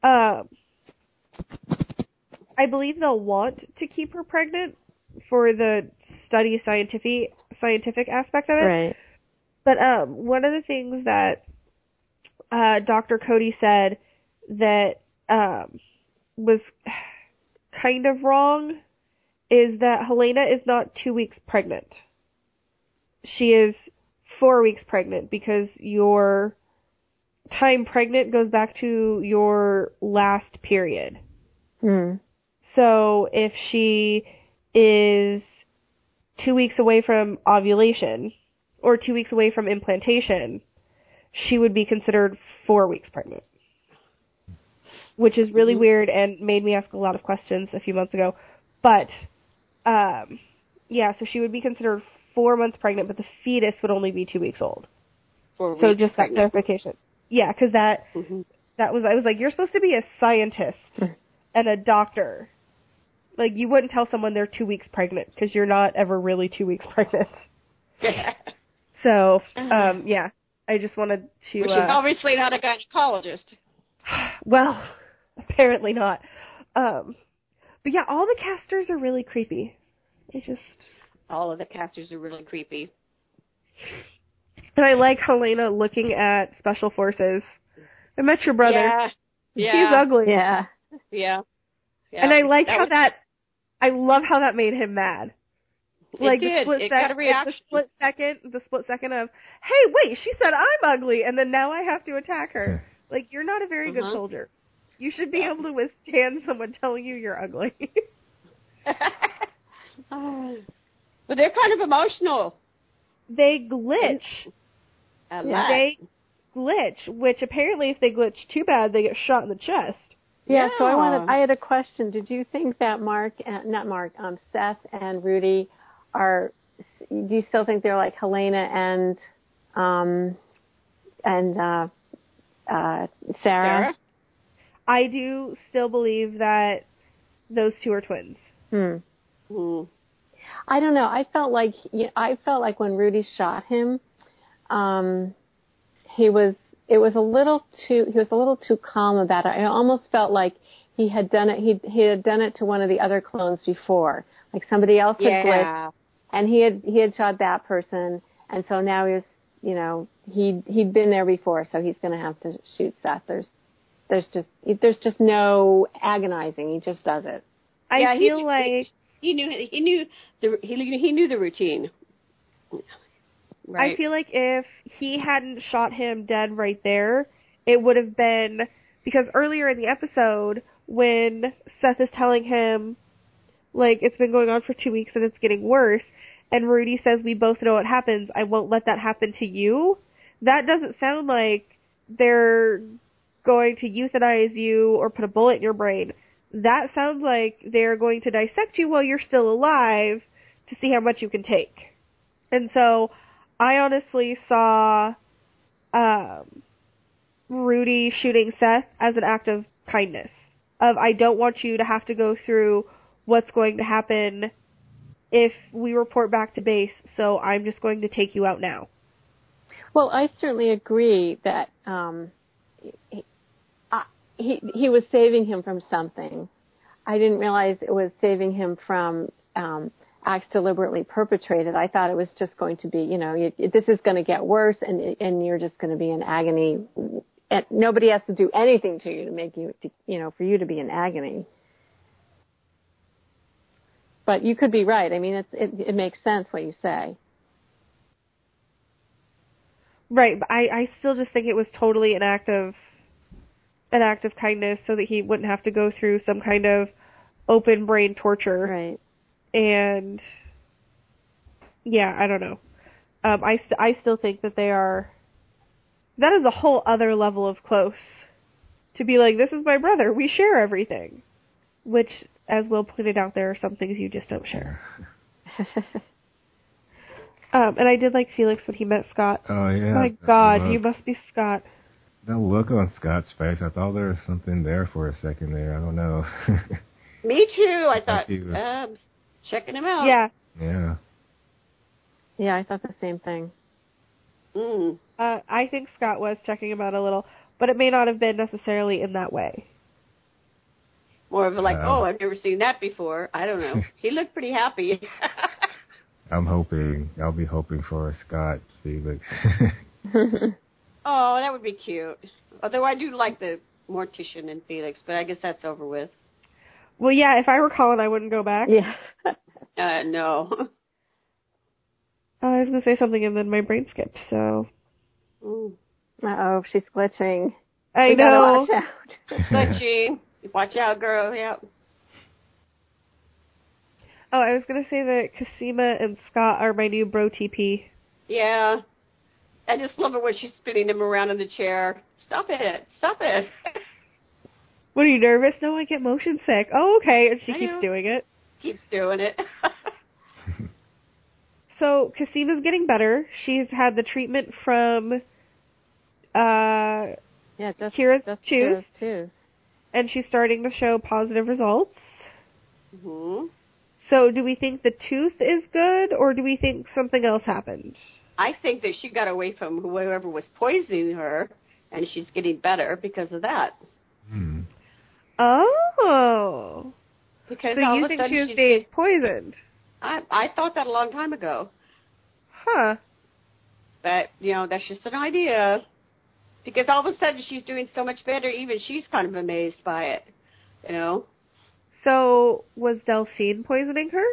[SPEAKER 1] Um, I believe they'll want to keep her pregnant for the study scientific scientific aspect of it.
[SPEAKER 2] Right.
[SPEAKER 1] But um, one of the things that uh, Dr. Coady said that um, was kind of wrong is that Helena is not two weeks pregnant. She is four weeks pregnant because your time pregnant goes back to your last period.
[SPEAKER 2] Hmm.
[SPEAKER 1] So if she is two weeks away from ovulation or two weeks away from implantation, she would be considered four weeks pregnant. Which is really weird and made me ask a lot of questions a few months ago. But, um, yeah, so she would be considered four months pregnant, but the fetus would only be two weeks old.
[SPEAKER 3] for
[SPEAKER 1] So just that
[SPEAKER 3] pregnant.
[SPEAKER 1] clarification. Yeah, because that
[SPEAKER 3] Mhm.
[SPEAKER 1] that was I was like, you're supposed to be a scientist [LAUGHS] and a doctor. Like you wouldn't tell someone they're two weeks pregnant because you're not ever really two weeks [LAUGHS] pregnant. [LAUGHS] So [SIGHS] um, yeah, I just wanted to.
[SPEAKER 3] Which is
[SPEAKER 1] Uh,
[SPEAKER 3] obviously not a gynecologist. [SIGHS]
[SPEAKER 1] well, apparently not. Um, but yeah, all the casters are really creepy. I just
[SPEAKER 3] All of the casters are really creepy.
[SPEAKER 1] and I like Helena looking at special forces. I met your brother.
[SPEAKER 3] Yeah.
[SPEAKER 1] He's ugly.
[SPEAKER 2] Yeah.
[SPEAKER 3] Yeah. yeah.
[SPEAKER 1] And I like
[SPEAKER 3] That
[SPEAKER 1] how
[SPEAKER 3] was-
[SPEAKER 1] that I love how that made him mad.
[SPEAKER 3] It
[SPEAKER 1] like
[SPEAKER 3] did.
[SPEAKER 1] the split
[SPEAKER 3] It
[SPEAKER 1] sec-
[SPEAKER 3] got a reaction.
[SPEAKER 1] The split second, the split second of, "Hey, wait, she said I'm ugly," and then now I have to attack her. like you're not a very good
[SPEAKER 3] Uh-huh.
[SPEAKER 1] soldier. You should be
[SPEAKER 3] Yeah.
[SPEAKER 1] able to withstand someone telling you you're ugly. [LAUGHS] [LAUGHS]
[SPEAKER 3] but they're kind of emotional.
[SPEAKER 1] they glitch.
[SPEAKER 3] A lot.
[SPEAKER 1] They glitch, which apparently, if they glitch too bad, they get shot in the chest.
[SPEAKER 2] Yeah, so I wanted I had a question. Did you think that Mark and not Mark, um Seth and Rudy are do you still think they're like Helena and um and uh uh Sarah?
[SPEAKER 3] Sarah?
[SPEAKER 1] I do still believe that those two are twins.
[SPEAKER 2] Hmm.
[SPEAKER 3] Hmm.
[SPEAKER 2] I don't know. I felt like yeah, I felt like when Rudy shot him, um, he was it was a little too he was a little too calm about it. I almost felt like he had done it. He he had done it to one of the other clones before, like somebody else had glitched,
[SPEAKER 3] Yeah.
[SPEAKER 2] and he had he had shot that person, and so now he was you know he he'd been there before, so he's going to have to shoot Seth. There's there's just there's just no agonizing. He just does it.
[SPEAKER 1] I
[SPEAKER 3] Yeah, he-
[SPEAKER 1] feel like
[SPEAKER 3] He knew he knew the he he knew the routine. Right.
[SPEAKER 1] I feel like if he hadn't shot him dead right there, it would have been because earlier in the episode when Seth is telling him like it's been going on for 2 weeks and it's getting worse and Rudy says we both know what happens, I won't let that happen to you. That doesn't sound like they're going to euthanize you or put a bullet in your brain. That sounds like they're going to dissect you while you're still alive to see how much you can take. And so I honestly saw um, Rudy shooting Seth as an act of kindness. Of I don't want you to have to go through what's going to happen if we report back to base, so I'm just going to take you out now.
[SPEAKER 2] Well, I certainly agree that um, he, he was saving him from something. I didn't realize it was saving him from um, acts deliberately perpetrated. I thought it was just going to be, you know, you, this is going to get worse, and and you're just going to be in agony. And nobody has to do anything to you to make you, to, you know, for you to be in agony. But you could be right. I mean, it's it, it makes sense what you say.
[SPEAKER 1] Right, but I, I still just think it was totally an act of an act of kindness so that he wouldn't have to go through some kind of open brain torture.
[SPEAKER 2] Right.
[SPEAKER 1] and yeah, I don't know. Um, I st- I still think that they are. That is a whole other level of close. To be like, this is my brother. We share everything. Which, as Will pointed out, there are some things you just don't share. [LAUGHS] Um, and I did like Felix when he met Scott.
[SPEAKER 4] Oh yeah.
[SPEAKER 1] my God,
[SPEAKER 4] look-
[SPEAKER 1] you must be Scott.
[SPEAKER 4] That look on Scott's face, I thought there was something there for a second there. I don't know. [LAUGHS]
[SPEAKER 3] Me too. I thought
[SPEAKER 4] he was-
[SPEAKER 3] um, checking him out.
[SPEAKER 1] Yeah.
[SPEAKER 4] yeah.
[SPEAKER 2] yeah, I thought the same thing.
[SPEAKER 3] Mm.
[SPEAKER 1] Uh, I think Scott was checking him out a little, but it may not have been necessarily in that way.
[SPEAKER 3] More of a like,
[SPEAKER 4] Wow.
[SPEAKER 3] oh, I've never seen that before. I don't know. [LAUGHS] he looked pretty happy. [LAUGHS]
[SPEAKER 4] I'm hoping. I'll be hoping for a Scott Felix.
[SPEAKER 3] Oh, that would be cute. Although I do like the Mortician and Felix, but I guess that's over with.
[SPEAKER 1] Well, yeah, if I were Colin, I wouldn't go back.
[SPEAKER 2] Yeah. [LAUGHS]
[SPEAKER 3] Uh, no.
[SPEAKER 1] Uh, I was going to say something and then my brain skipped, so.
[SPEAKER 3] Mm.
[SPEAKER 2] Uh oh, she's glitching.
[SPEAKER 1] I
[SPEAKER 2] we
[SPEAKER 1] know.
[SPEAKER 2] watch out. [LAUGHS]
[SPEAKER 3] Glitchy. Watch out, girl. Yep.
[SPEAKER 1] Oh, I was going to say that Cosima and Scott are my new bro TP.
[SPEAKER 3] Yeah. I just love it when she's spinning him around in the chair. Stop it. Stop it. [LAUGHS]
[SPEAKER 1] What are you nervous? No, I get motion sick. Oh, okay. And she
[SPEAKER 3] I
[SPEAKER 1] keeps
[SPEAKER 3] know.
[SPEAKER 1] doing it.
[SPEAKER 3] Keeps doing it. [LAUGHS]
[SPEAKER 1] So Cosima's getting better. She's had the treatment from, uh,
[SPEAKER 2] Yeah, just
[SPEAKER 1] Kira's
[SPEAKER 2] just
[SPEAKER 1] tooth.
[SPEAKER 2] Kira's tooth.
[SPEAKER 1] and she's starting to show positive results.
[SPEAKER 3] hmm
[SPEAKER 1] So do we think the tooth is good, or do we think something else happened?
[SPEAKER 3] I think that she got away from whoever was poisoning her, and she's getting better because of that.
[SPEAKER 4] hmm.
[SPEAKER 1] Oh.
[SPEAKER 3] Because
[SPEAKER 1] So
[SPEAKER 3] all
[SPEAKER 1] you
[SPEAKER 3] of a
[SPEAKER 1] think
[SPEAKER 3] sudden
[SPEAKER 1] she was
[SPEAKER 3] she's
[SPEAKER 1] being poisoned?
[SPEAKER 3] I I thought that a long time ago.
[SPEAKER 1] Huh.
[SPEAKER 3] But you know that's just an idea. Because all of a sudden she's doing so much better. Even she's kind of amazed by it. You know.
[SPEAKER 1] So was Delphine poisoning her?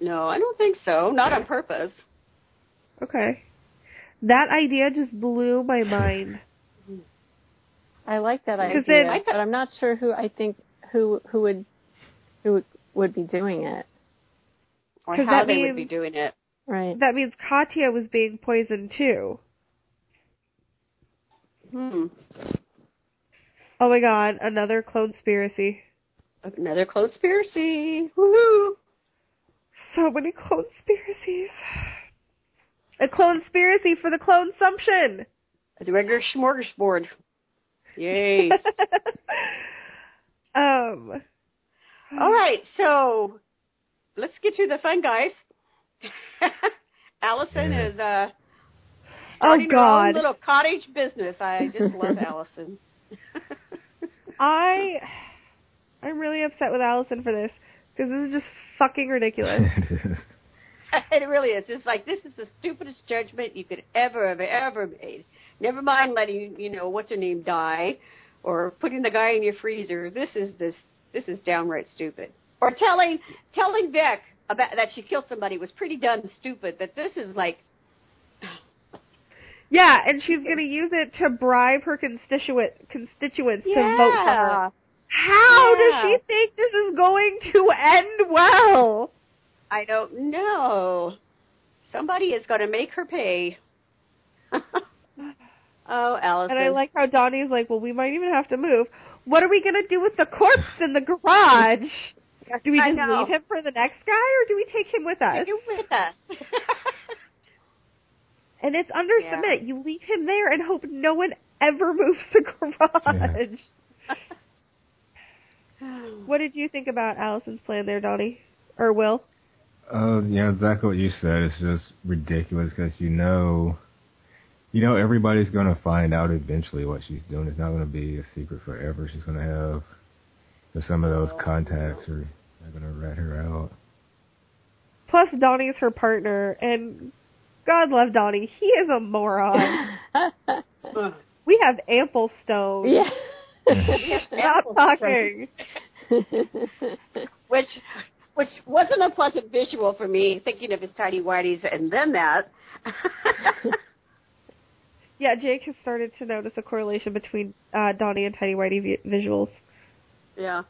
[SPEAKER 3] No, I don't think so. Not on purpose.
[SPEAKER 1] Okay. That idea just blew my [SIGHS] mind.
[SPEAKER 2] I like that idea,
[SPEAKER 1] then- I
[SPEAKER 2] but I'm not sure who I think who who would who would, would be doing it.
[SPEAKER 3] Or
[SPEAKER 1] 'Cause
[SPEAKER 3] how
[SPEAKER 1] that
[SPEAKER 3] they would be doing it.
[SPEAKER 2] Right.
[SPEAKER 1] That means Katya was being poisoned too.
[SPEAKER 3] Hmm.
[SPEAKER 1] Oh my god, another clone conspiracy.
[SPEAKER 3] Another conspiracy. Woohoo!
[SPEAKER 1] So many clone conspiracies. A clone conspiracy for the clone sumption.
[SPEAKER 3] A regular smorgasbord. Yay. [LAUGHS]
[SPEAKER 1] um.
[SPEAKER 3] All right, so let's get to the fun, guys. [LAUGHS] Alison
[SPEAKER 4] Yeah.
[SPEAKER 3] is uh
[SPEAKER 1] Oh
[SPEAKER 3] starting her own little cottage business. I just love [LAUGHS] Alison.
[SPEAKER 1] I I'm really upset with Alison for this because this is just fucking ridiculous. [LAUGHS]
[SPEAKER 4] it
[SPEAKER 3] really is. It's like this is the stupidest judgment you could ever have ever made. Never mind letting you know what's her name die, or putting the guy in your freezer. This is this this is downright stupid. Or telling telling Beck about that she killed somebody was pretty dumb stupid. That this is like [GASPS]
[SPEAKER 1] yeah, and she's gonna use it to bribe her constituent constituents to vote for her. How does she think this is going to end well?
[SPEAKER 3] I don't know. Somebody is going to make her pay. [LAUGHS] oh, Alison.
[SPEAKER 1] And I like how Donnie's like, well, we might even have to move. What are we gonna do with the corpse in the garage? Do we just leave him for the next guy, or do we take him with us?
[SPEAKER 3] Take it with us. [LAUGHS]
[SPEAKER 1] And it's under
[SPEAKER 3] Yeah.
[SPEAKER 1] cement. You leave him there and hope no one ever moves the garage. [LAUGHS] What did you think about Alison's plan there, Donnie? Or Will?
[SPEAKER 4] Uh, yeah, exactly what you said. It's just ridiculous because you know, you know, everybody's gonna find out eventually what she's doing. It's not gonna be a secret forever. She's gonna have some of those contacts are are gonna rat her out.
[SPEAKER 1] Plus, Donnie's her partner, and God love Donnie. He is a moron. [LAUGHS] we have ample stone.
[SPEAKER 2] yeah. [LAUGHS]
[SPEAKER 1] Stop talking. [LAUGHS]
[SPEAKER 3] which which wasn't a pleasant visual for me, thinking of his tidy whities and then that. [LAUGHS]
[SPEAKER 1] Yeah, Jake has started to notice a correlation between uh, Donnie and Tiny Whitey vi- visuals.
[SPEAKER 3] yeah.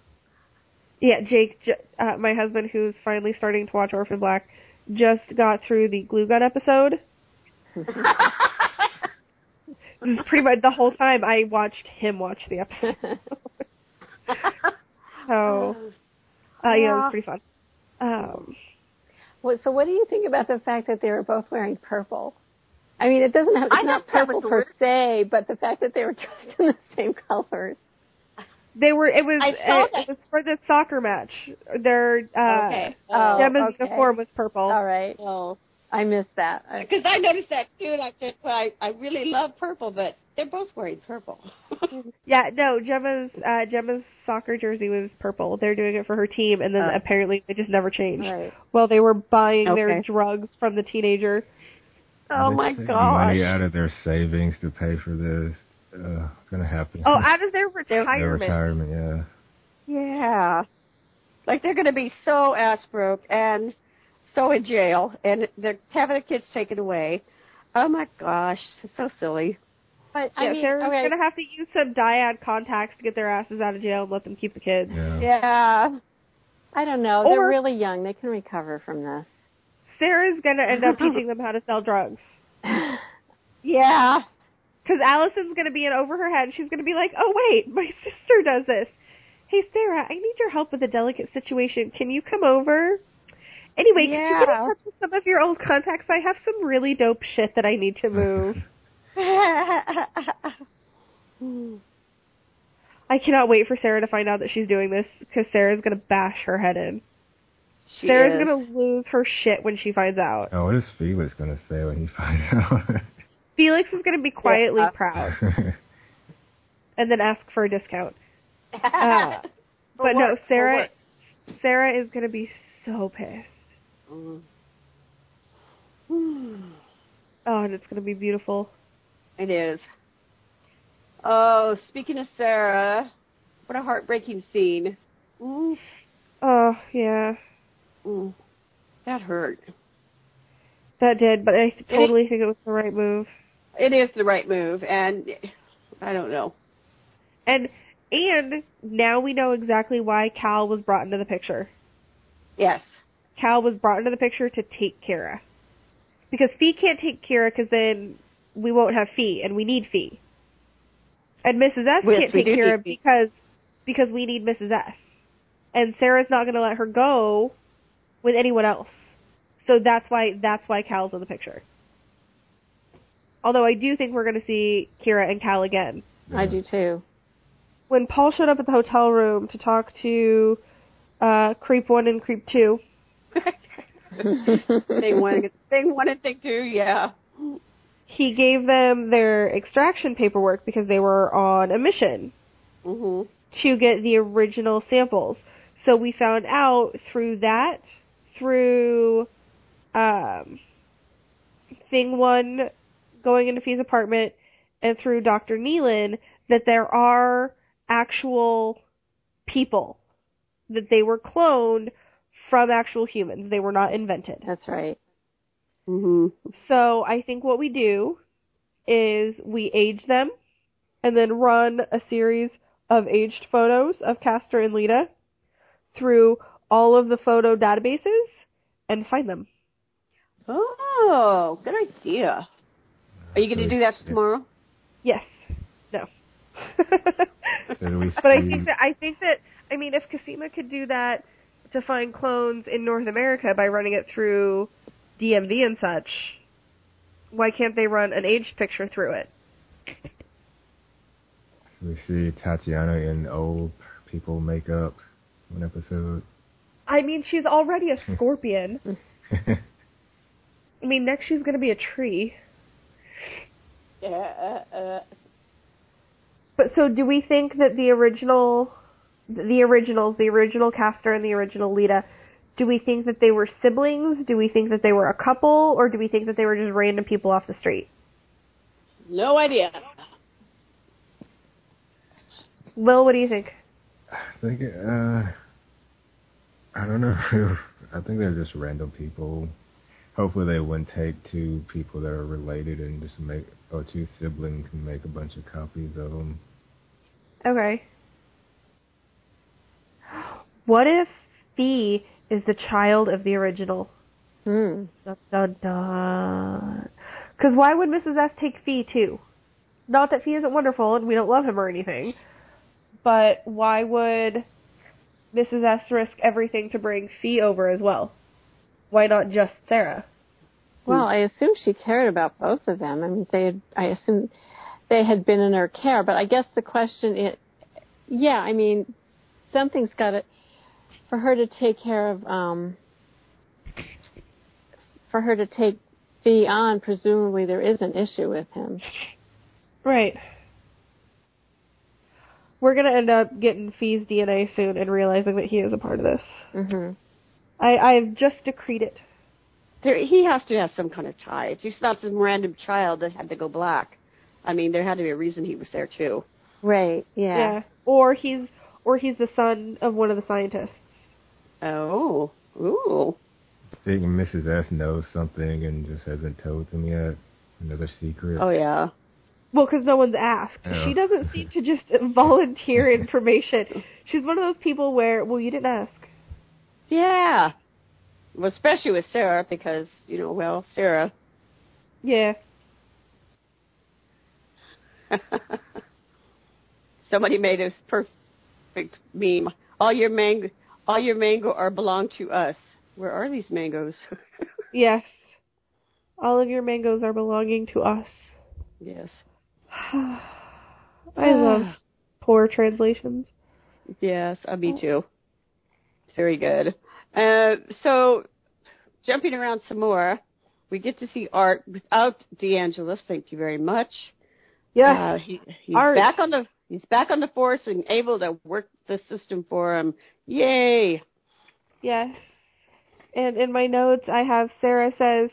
[SPEAKER 1] Yeah, Jake, uh, my husband, who's finally starting to watch Orphan Black, just got through the glue gun episode. [LAUGHS] This is pretty much the whole time I watched him watch the episode. [LAUGHS] so, uh, yeah, it was pretty fun. Um,
[SPEAKER 2] well, so what do you think about the fact that they were both wearing purple? I mean, it doesn't have it's
[SPEAKER 3] I
[SPEAKER 2] not
[SPEAKER 3] thought that was
[SPEAKER 2] purple per se, but the fact that they were [LAUGHS] dressed in the same colors.
[SPEAKER 1] they were. It was.
[SPEAKER 3] I saw
[SPEAKER 1] uh. It was for the soccer match. Their uh,
[SPEAKER 3] Okay.
[SPEAKER 2] Oh,
[SPEAKER 1] Gemma's
[SPEAKER 2] okay.
[SPEAKER 1] uniform was purple.
[SPEAKER 2] All right,
[SPEAKER 3] Oh.
[SPEAKER 2] I missed that.
[SPEAKER 3] Because I noticed that too, and I said, "Well, I, I really love purple, but they're both wearing purple." [LAUGHS]
[SPEAKER 1] Yeah, no, Gemma's uh, Gemma's soccer jersey was purple. They're doing it for her team, and then
[SPEAKER 3] Oh.
[SPEAKER 1] apparently they just never changed.
[SPEAKER 2] Right.
[SPEAKER 1] Well, they were buying their drugs from the teenager.
[SPEAKER 3] oh
[SPEAKER 4] They're
[SPEAKER 3] my
[SPEAKER 4] taking
[SPEAKER 3] gosh!
[SPEAKER 4] Money out of their savings to pay for this. Uh, it's gonna happen.
[SPEAKER 1] Oh, out of their retirement. [LAUGHS]
[SPEAKER 4] their
[SPEAKER 1] retirement.
[SPEAKER 4] retirement, yeah.
[SPEAKER 3] Yeah. Like they're going to be so ass broke and so in jail, and they're having the kids taken away. Oh my gosh, it's so silly.
[SPEAKER 2] But
[SPEAKER 1] Yeah,
[SPEAKER 2] I mean,
[SPEAKER 1] they're
[SPEAKER 2] okay,
[SPEAKER 1] gonna have to use some dyad contacts to get their asses out of jail and let them keep the kids.
[SPEAKER 4] Yeah.
[SPEAKER 3] Yeah.
[SPEAKER 2] I don't know.
[SPEAKER 1] Or-
[SPEAKER 2] they're really young. They can recover from this.
[SPEAKER 1] Sarah's gonna end up [LAUGHS] teaching them how to sell drugs. [LAUGHS]
[SPEAKER 3] Yeah.
[SPEAKER 1] Because Alison's gonna be in over her head. She's gonna be like, "Oh wait, my [LAUGHS] sister does this. Hey Sarah, I need your help with a delicate situation. Can you come over? Anyway, could you get in touch with some of your old contacts? I have some really dope shit that I need to move. I cannot wait for Sarah to find out that she's doing this because Sarah's gonna bash her head in.
[SPEAKER 3] She
[SPEAKER 1] Sarah's
[SPEAKER 3] is.
[SPEAKER 1] gonna lose her shit when she finds out.
[SPEAKER 4] Oh, what is Felix gonna say when he finds [LAUGHS] out?
[SPEAKER 1] Felix is gonna be quietly
[SPEAKER 3] Yeah.
[SPEAKER 1] proud [LAUGHS] and then ask for a discount. [LAUGHS] Uh,
[SPEAKER 3] For
[SPEAKER 1] but no,
[SPEAKER 3] what? For
[SPEAKER 1] Sarah. Sarah is gonna be so pissed.
[SPEAKER 3] Mm.
[SPEAKER 1] Oh, and it's going to be beautiful.
[SPEAKER 3] It is. Oh, speaking of Sarah, what a heartbreaking scene.
[SPEAKER 1] Oh, yeah.
[SPEAKER 3] mm. That hurt.
[SPEAKER 1] That did, but I totally think it was the right move.
[SPEAKER 3] It is the right move, and I don't know.
[SPEAKER 1] And and now we know exactly why Cal was brought into the picture.
[SPEAKER 3] Yes.
[SPEAKER 1] Cal was brought into the picture to take Kira. Because Fee can't take Kira because then we won't have Fee, and we need Fee. And Mrs. S
[SPEAKER 3] Yes,
[SPEAKER 1] can't
[SPEAKER 3] we
[SPEAKER 1] take
[SPEAKER 3] do
[SPEAKER 1] Kira because because we need Mrs. S. And Sarah's not going to let her go with anyone else. So that's why that's why Cal's in the picture. Although I do think we're going to see Kira and Cal again.
[SPEAKER 2] I do too.
[SPEAKER 1] When Paul showed up at the hotel room to talk to uh, Creep One and Creep Two,
[SPEAKER 3] thing one, thing one, and thing two. Yeah.
[SPEAKER 1] He gave them their extraction paperwork because they were on a mission
[SPEAKER 3] Mhm.
[SPEAKER 1] to get the original samples. So we found out through that, through um, thing one going into Fee's apartment, and through Dr. Nealon, that there are actual people, that they were cloned from actual humans. They were not invented.
[SPEAKER 2] That's right.
[SPEAKER 3] Mhm.
[SPEAKER 1] So I think what we do is we age them and then run a series of aged photos of Castor and Leda through all of the photo databases and find them.
[SPEAKER 3] Oh, good idea. Are you going to do that tomorrow?
[SPEAKER 1] Yes. No.
[SPEAKER 4] So do we [LAUGHS]
[SPEAKER 1] but I think that I think that I mean if Cosima could do that to find clones in North America by running it through DMV and such, why can't they run an aged picture through it?
[SPEAKER 4] We see Tatiana in old people makeup one episode.
[SPEAKER 1] I mean, she's already a [LAUGHS] scorpion. I mean, next she's gonna be a tree.
[SPEAKER 3] Yeah. Uh, uh,
[SPEAKER 1] But so, do we think that the original, the originals, the original Castor and the original Leda, do we think that they were siblings? Do we think that they were a couple, or do we think that they were just random people off the street?
[SPEAKER 3] no idea.
[SPEAKER 1] Will, what do you think?
[SPEAKER 4] I think uh I don't know. [LAUGHS] I think they're just random people. Hopefully they wouldn't take two people that are related and just make or two siblings and make a bunch of copies of them.
[SPEAKER 1] Okay. [GASPS] What if Fee is the child of the original?
[SPEAKER 2] Hmm.
[SPEAKER 1] Dun dun dun. Because why would Mrs. S take Fee too? Not that Fee isn't wonderful and we don't love him or anything, but why would Mrs. S risk everything to bring Fee over as well? Why not just Sarah?
[SPEAKER 2] Well, I assume she cared about both of them. I mean, they had, I assume they had been in her care, but I guess the question is, yeah, I mean, something's got to, for her to take care of, um, for her to take Fee on, presumably there is an issue with him.
[SPEAKER 1] Right. We're gonna end up getting Fee's DNA soon and realizing that he is a part of this.
[SPEAKER 2] Mm-hmm.
[SPEAKER 1] I, I've just decreed it.
[SPEAKER 3] There, he has to have some kind of tie. It's just not some random child that had to go black. I mean, there had to be a reason he was there too.
[SPEAKER 2] Right. Yeah. Yeah.
[SPEAKER 1] Or he's or he's the son of one of the scientists.
[SPEAKER 3] Oh, ooh.
[SPEAKER 4] I think Mrs. S knows something and just hasn't told them yet. Another secret.
[SPEAKER 3] Oh yeah.
[SPEAKER 1] Well, because no one's asked.
[SPEAKER 4] Yeah.
[SPEAKER 1] She doesn't seem to just [LAUGHS] volunteer information. She's one of those people where, well, you didn't ask.
[SPEAKER 3] Yeah. Well, especially with Sarah because you know, well, Sarah.
[SPEAKER 1] Yeah. [LAUGHS]
[SPEAKER 3] Somebody made a perfect meme. All your mango, all your mango are belong to us. Where are these mangoes? [LAUGHS]
[SPEAKER 1] Yes. All of your mangoes are belonging to us.
[SPEAKER 3] yes. [SIGHS]
[SPEAKER 1] I love [SIGHS] poor translations.
[SPEAKER 3] Yes, uh, me too. Very good. Uh, so, jumping around some more, we get to see Art without DeAngelis. Thank you very much.
[SPEAKER 1] Yes.
[SPEAKER 3] Uh, he, he's
[SPEAKER 1] Art.
[SPEAKER 3] back on the he's back on the force and able to work the system for him. Yay!
[SPEAKER 1] yes. And in my notes, I have Sarah says,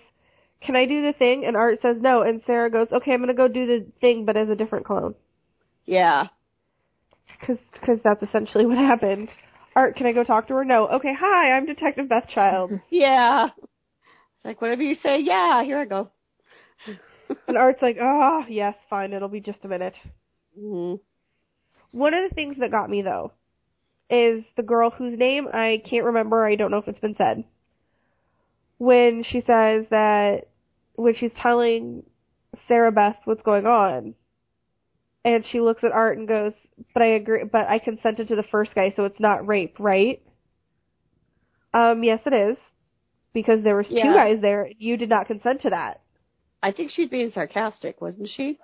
[SPEAKER 1] "Can I do the thing?" And Art says no, and Sarah goes, "Okay, I'm gonna go do the thing, but as a different clone."
[SPEAKER 3] Yeah.
[SPEAKER 1] Because cause that's essentially what happened. Art, can I go talk to her? No. Okay, hi, I'm Detective Beth Child. [LAUGHS]
[SPEAKER 3] Yeah. It's like whatever you say, yeah, here I go.
[SPEAKER 1] and Art's like, oh, yes, fine, it'll be just a minute.
[SPEAKER 3] hmm
[SPEAKER 1] One of the things that got me though is the girl whose name I can't remember. I don't know if it's been said. When she says that when she's telling Sarah Beth what's going on, and she looks at Art and goes, "But I agree. But I consented to the first guy, so it's not rape, right?" Um, yes, it is, because there was two guys there. You did not consent to that.
[SPEAKER 3] I think she's being sarcastic, wasn't she?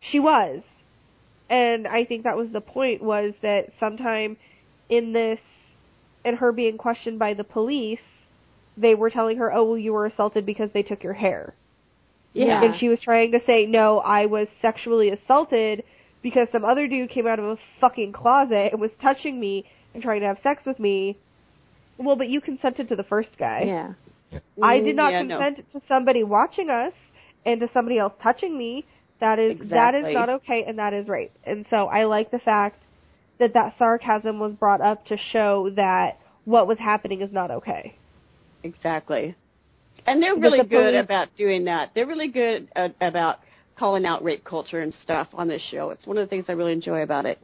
[SPEAKER 1] She was. And I think that was the point was that sometime in this in her being questioned by the police, they were telling her, "Oh, well you were assaulted because they took your hair."
[SPEAKER 2] Yeah.
[SPEAKER 1] And she was trying to say, "No, I was sexually assaulted because some other dude came out of a fucking closet and was touching me and trying to have sex with me." Well, but you consented to the first guy.
[SPEAKER 2] Yeah.
[SPEAKER 1] I did not
[SPEAKER 3] Mm, yeah, no.
[SPEAKER 1] consent to somebody watching us and to somebody else touching me. That is that is not okay, and that is rape. And so I like the fact that that sarcasm was brought up to show that what was happening is not okay.
[SPEAKER 3] Exactly. And they're really
[SPEAKER 1] the
[SPEAKER 3] good
[SPEAKER 1] police-
[SPEAKER 3] about doing that. They're really good uh, about calling out rape culture and stuff on this show. It's one of the things I really enjoy about it.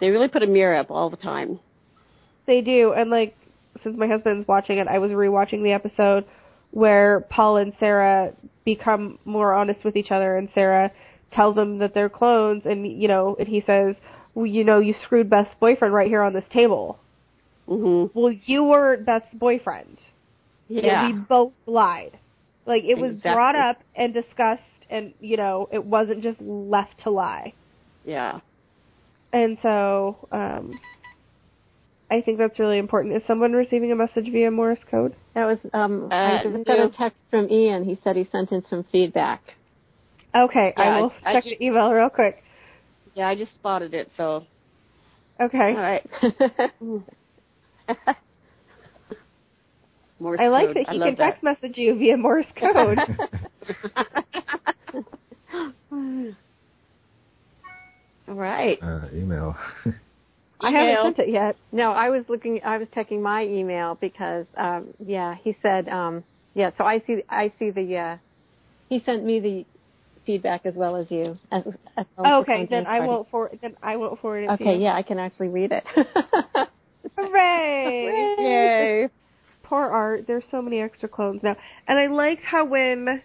[SPEAKER 3] They really put a mirror up all the time.
[SPEAKER 1] They do, and like since my husband's watching it, I was rewatching the episode where Paul and Sarah become more honest with each other, and Sarah tells him that they're clones, and you know, and he says, well, "You know, you screwed Beth's boyfriend right here on this table."
[SPEAKER 3] hmm
[SPEAKER 1] Well, you were Beth's boyfriend.
[SPEAKER 3] Yeah.
[SPEAKER 1] we both lied. Like it was
[SPEAKER 3] Exactly.
[SPEAKER 1] brought up and discussed, and you know, it wasn't just left to lie.
[SPEAKER 3] Yeah.
[SPEAKER 1] And so, um, I think that's really important. Is someone receiving a message via Morse code?
[SPEAKER 2] That was um
[SPEAKER 3] Uh,
[SPEAKER 2] I just got
[SPEAKER 3] no.
[SPEAKER 2] a text from Ian. He said he sent in some feedback.
[SPEAKER 1] Okay,
[SPEAKER 3] Yeah,
[SPEAKER 1] I will
[SPEAKER 3] I- I
[SPEAKER 1] check
[SPEAKER 3] just-
[SPEAKER 1] the email real quick.
[SPEAKER 3] Yeah, I just spotted it, so
[SPEAKER 1] Okay.
[SPEAKER 3] all right. [LAUGHS] Morse
[SPEAKER 1] I like
[SPEAKER 3] code.
[SPEAKER 1] that he can text message you via Morse [LAUGHS] code. [LAUGHS]
[SPEAKER 3] all right.
[SPEAKER 4] uh, email.
[SPEAKER 1] I haven't sent it yet.
[SPEAKER 2] no, I was looking I was checking my email because um yeah, he said um yeah, so I see I see the uh he sent me the feedback as well as you. As, as well as
[SPEAKER 1] Oh, okay, then I
[SPEAKER 2] party.
[SPEAKER 1] won't for then I won't forward it to
[SPEAKER 2] Okay, yeah, I can actually read it. [LAUGHS]
[SPEAKER 1] Hooray!
[SPEAKER 3] Yay.
[SPEAKER 1] Poor Art. There's so many extra clones now. And I liked how when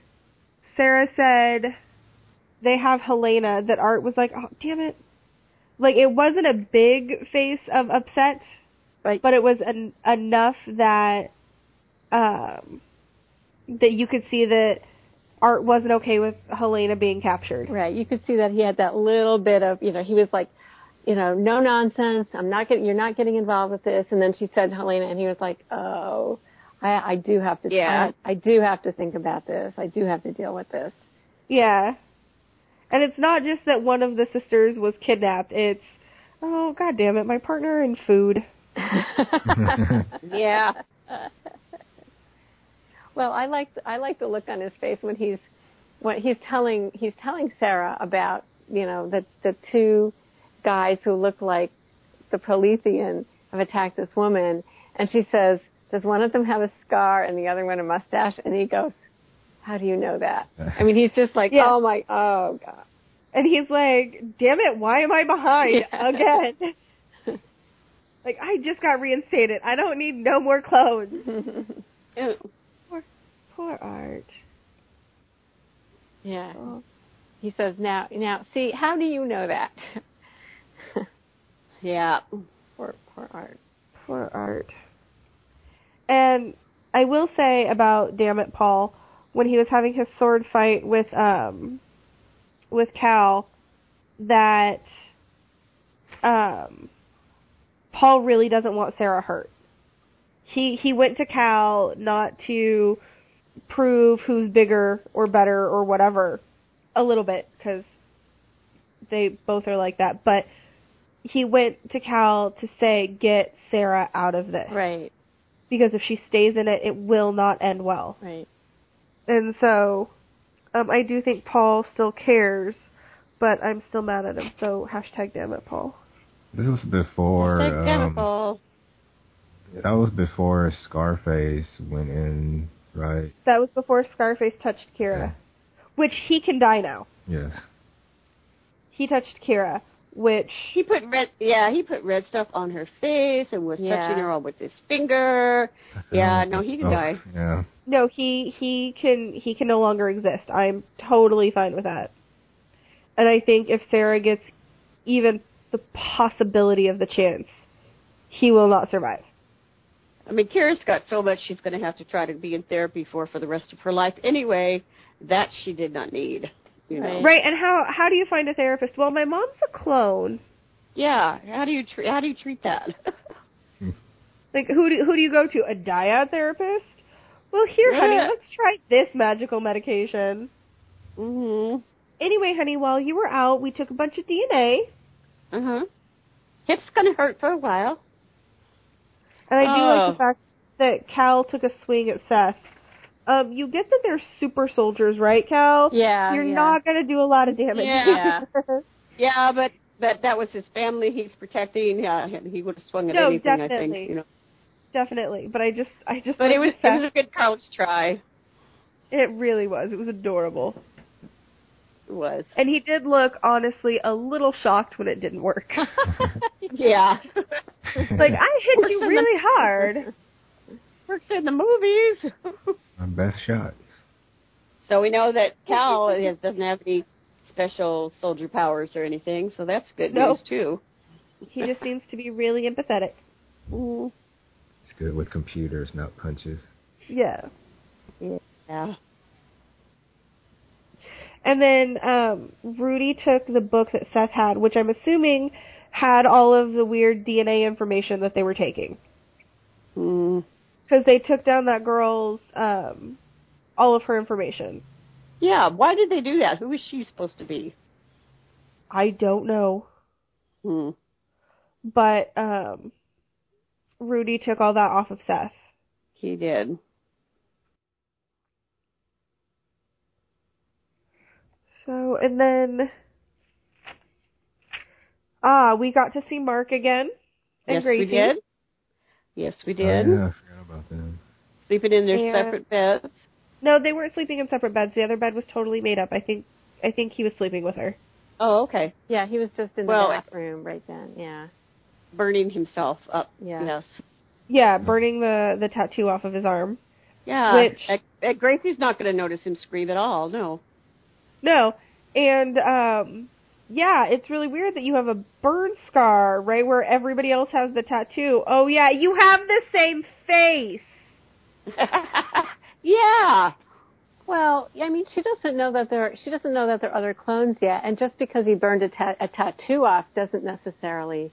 [SPEAKER 1] Sarah said they have Helena, that Art was like, oh, damn it. Like, it wasn't a big face of upset,
[SPEAKER 2] Right.
[SPEAKER 1] but it was en- enough that, um, that you could see that Art wasn't okay with Helena being captured.
[SPEAKER 2] Right. You could see that he had that little bit of, you know, he was like, you know, no nonsense. I'm not getting, you're not getting involved with this. And then she said Helena, and he was like, oh, I, I do have to,
[SPEAKER 3] Yeah.
[SPEAKER 2] I, I do have to think about this. I do have to deal with this.
[SPEAKER 1] Yeah. And it's not just that one of the sisters was kidnapped, it's, oh, god damn it, my partner in food. [LAUGHS] [LAUGHS] [LAUGHS]
[SPEAKER 3] Yeah.
[SPEAKER 2] Well, I like I like the look on his face when he's when he's telling he's telling Sarah about you know the the two guys who look like the Prolethean have attacked this woman, and she says, "Does one of them have a scar and the other one a mustache?" And he goes, "How do you know that?" I mean, he's just like, [LAUGHS]
[SPEAKER 1] Yeah.
[SPEAKER 2] "Oh my, oh god."
[SPEAKER 1] And he's like, damn it, why am I behind [LAUGHS] again? [LAUGHS] like, I just got reinstated. I don't need no more clothes. Poor Art.
[SPEAKER 2] yeah.
[SPEAKER 1] Oh.
[SPEAKER 2] He says, "Now, now, see, how do you know that?" [LAUGHS]
[SPEAKER 3] Yeah.
[SPEAKER 2] poor, poor Art.
[SPEAKER 1] Poor Art. And I will say about Damn It Paul, when he was having his sword fight with um with Cal, that um Paul really doesn't want Sarah hurt. He he went to Cal not to prove who's bigger or better or whatever, a little bit because they both are like that, but he went to Cal to say, get Sarah out of this.
[SPEAKER 2] Right.
[SPEAKER 1] because if she stays in it, it will not end well.
[SPEAKER 2] Right.
[SPEAKER 1] And so, um, I do think Paul still cares, but I'm still mad at him. So hashtag damn it, Paul.
[SPEAKER 4] This was before.
[SPEAKER 3] Thank
[SPEAKER 4] Um,
[SPEAKER 3] chemical.
[SPEAKER 4] that was before Scarface went in, right?
[SPEAKER 1] That was before Scarface touched Kira,
[SPEAKER 4] Yeah.
[SPEAKER 1] which he can die now.
[SPEAKER 4] Yes.
[SPEAKER 1] He touched Kira, which
[SPEAKER 3] He put red, yeah, he put red stuff on her face and was
[SPEAKER 2] Yeah.
[SPEAKER 3] touching her all with his finger. [LAUGHS] Yeah, no, he can
[SPEAKER 4] Oh,
[SPEAKER 3] die.
[SPEAKER 4] Yeah.
[SPEAKER 1] no, he he can he can no longer exist. I'm totally fine with that. And I think if Sarah gets even the possibility of the chance, he will not survive.
[SPEAKER 3] I mean, Kira's got so much she's going to have to try to be in therapy for for the rest of her life anyway. That she did not need. You know.
[SPEAKER 2] Right.
[SPEAKER 1] Right, and how how do you find a therapist? Well, my mom's a clone.
[SPEAKER 3] Yeah. How do you treat? How do you treat that?
[SPEAKER 1] Like who do who do you go to? A dyad therapist? Well, here, honey, let's try this magical medication.
[SPEAKER 3] mhm.
[SPEAKER 1] Anyway, honey, while you were out, we took a bunch of DNA,
[SPEAKER 3] Uh huh. Hip's going to hurt for a while.
[SPEAKER 1] And I do like
[SPEAKER 3] Oh.
[SPEAKER 1] the fact that Cal took a swing at Seth. Um, you get that they're super soldiers, right, Cal?
[SPEAKER 2] Yeah.
[SPEAKER 1] You're
[SPEAKER 2] yeah.
[SPEAKER 1] not gonna do a lot of damage.
[SPEAKER 3] Yeah. [LAUGHS] Yeah, but that that was his family he's protecting. Yeah, he would have swung at
[SPEAKER 1] No,
[SPEAKER 3] anything. I
[SPEAKER 1] definitely.
[SPEAKER 3] think. You know.
[SPEAKER 1] Definitely, but I just, I just.
[SPEAKER 3] But it was it was a good college try.
[SPEAKER 1] It really was. It was adorable,
[SPEAKER 3] was.
[SPEAKER 1] and he did look honestly a little shocked when it didn't work. [LAUGHS]
[SPEAKER 3] Yeah. [LAUGHS]
[SPEAKER 1] like I hit
[SPEAKER 3] Works
[SPEAKER 1] you
[SPEAKER 3] in the-
[SPEAKER 1] really hard.
[SPEAKER 3] Works in the movies.
[SPEAKER 4] My best shot.
[SPEAKER 3] so we know that Cal has, doesn't have any special soldier powers or anything, so that's good
[SPEAKER 1] No.
[SPEAKER 3] news too.
[SPEAKER 1] He just seems to be really empathetic.
[SPEAKER 3] Mm,
[SPEAKER 4] It's good with computers, not punches.
[SPEAKER 1] Yeah.
[SPEAKER 3] yeah.
[SPEAKER 1] And then um, Rudy took the book that Seth had, which I'm assuming had all of the weird DNA information that they were taking.
[SPEAKER 3] Mm.
[SPEAKER 1] Because they took down that girl's, um, all of her information.
[SPEAKER 3] Yeah. Why did they do that? Who was she supposed to be?
[SPEAKER 1] I don't know.
[SPEAKER 3] Hmm.
[SPEAKER 1] But um, Rudy took all that off of Seth.
[SPEAKER 3] He did.
[SPEAKER 1] So, and then, ah, we got to see Mark again. And
[SPEAKER 3] yes,
[SPEAKER 1] Gracie.
[SPEAKER 3] we did. Yes, we did.
[SPEAKER 4] Oh, yeah, I forgot about them.
[SPEAKER 3] Sleeping in their
[SPEAKER 1] Yeah.
[SPEAKER 3] separate beds.
[SPEAKER 1] No, they weren't sleeping in separate beds. The other bed was totally made up. I think, I think he was sleeping with her.
[SPEAKER 3] Oh, okay.
[SPEAKER 2] Yeah, he was just in the
[SPEAKER 3] Well,
[SPEAKER 2] bathroom right then. Yeah.
[SPEAKER 3] Burning himself up.
[SPEAKER 2] Yeah.
[SPEAKER 3] Yes.
[SPEAKER 1] Yeah, burning the the tattoo off of his arm.
[SPEAKER 3] Yeah.
[SPEAKER 1] Which-
[SPEAKER 3] and- and Gracie's not going to notice him scream at all. No.
[SPEAKER 1] No, and um, yeah, it's really weird that you have a burn scar right where everybody else has the tattoo. Oh yeah, you have the same face. [LAUGHS]
[SPEAKER 3] yeah.
[SPEAKER 2] Well, I mean, she doesn't know that there she doesn't know that there are other clones yet, and just because he burned a, ta- a tattoo off doesn't necessarily.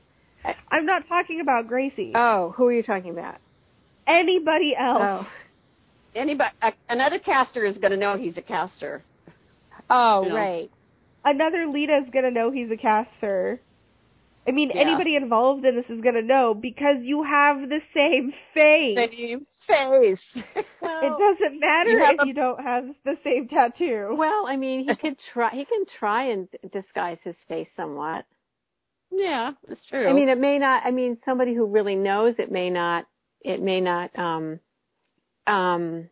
[SPEAKER 1] I'm not talking about Gracie.
[SPEAKER 2] Oh, who are you talking about?
[SPEAKER 1] Anybody else?
[SPEAKER 2] Oh,
[SPEAKER 3] Anybody, a, another Castor is going to know he's a Castor.
[SPEAKER 2] Oh,
[SPEAKER 3] You know.
[SPEAKER 2] right.
[SPEAKER 1] Another Leda's gonna know he's a Castor. I mean,
[SPEAKER 3] Yeah.
[SPEAKER 1] anybody involved in this is gonna know because you have the same face.
[SPEAKER 3] Same face. [LAUGHS]
[SPEAKER 2] Well,
[SPEAKER 1] It doesn't matter
[SPEAKER 3] You
[SPEAKER 1] if
[SPEAKER 3] a-
[SPEAKER 1] you don't have the same tattoo.
[SPEAKER 2] well, I mean, he [LAUGHS] could try. He can try and disguise his face somewhat.
[SPEAKER 3] yeah, that's true.
[SPEAKER 2] I mean, it may not. I mean, somebody who really knows it may not. It may not. Um, um,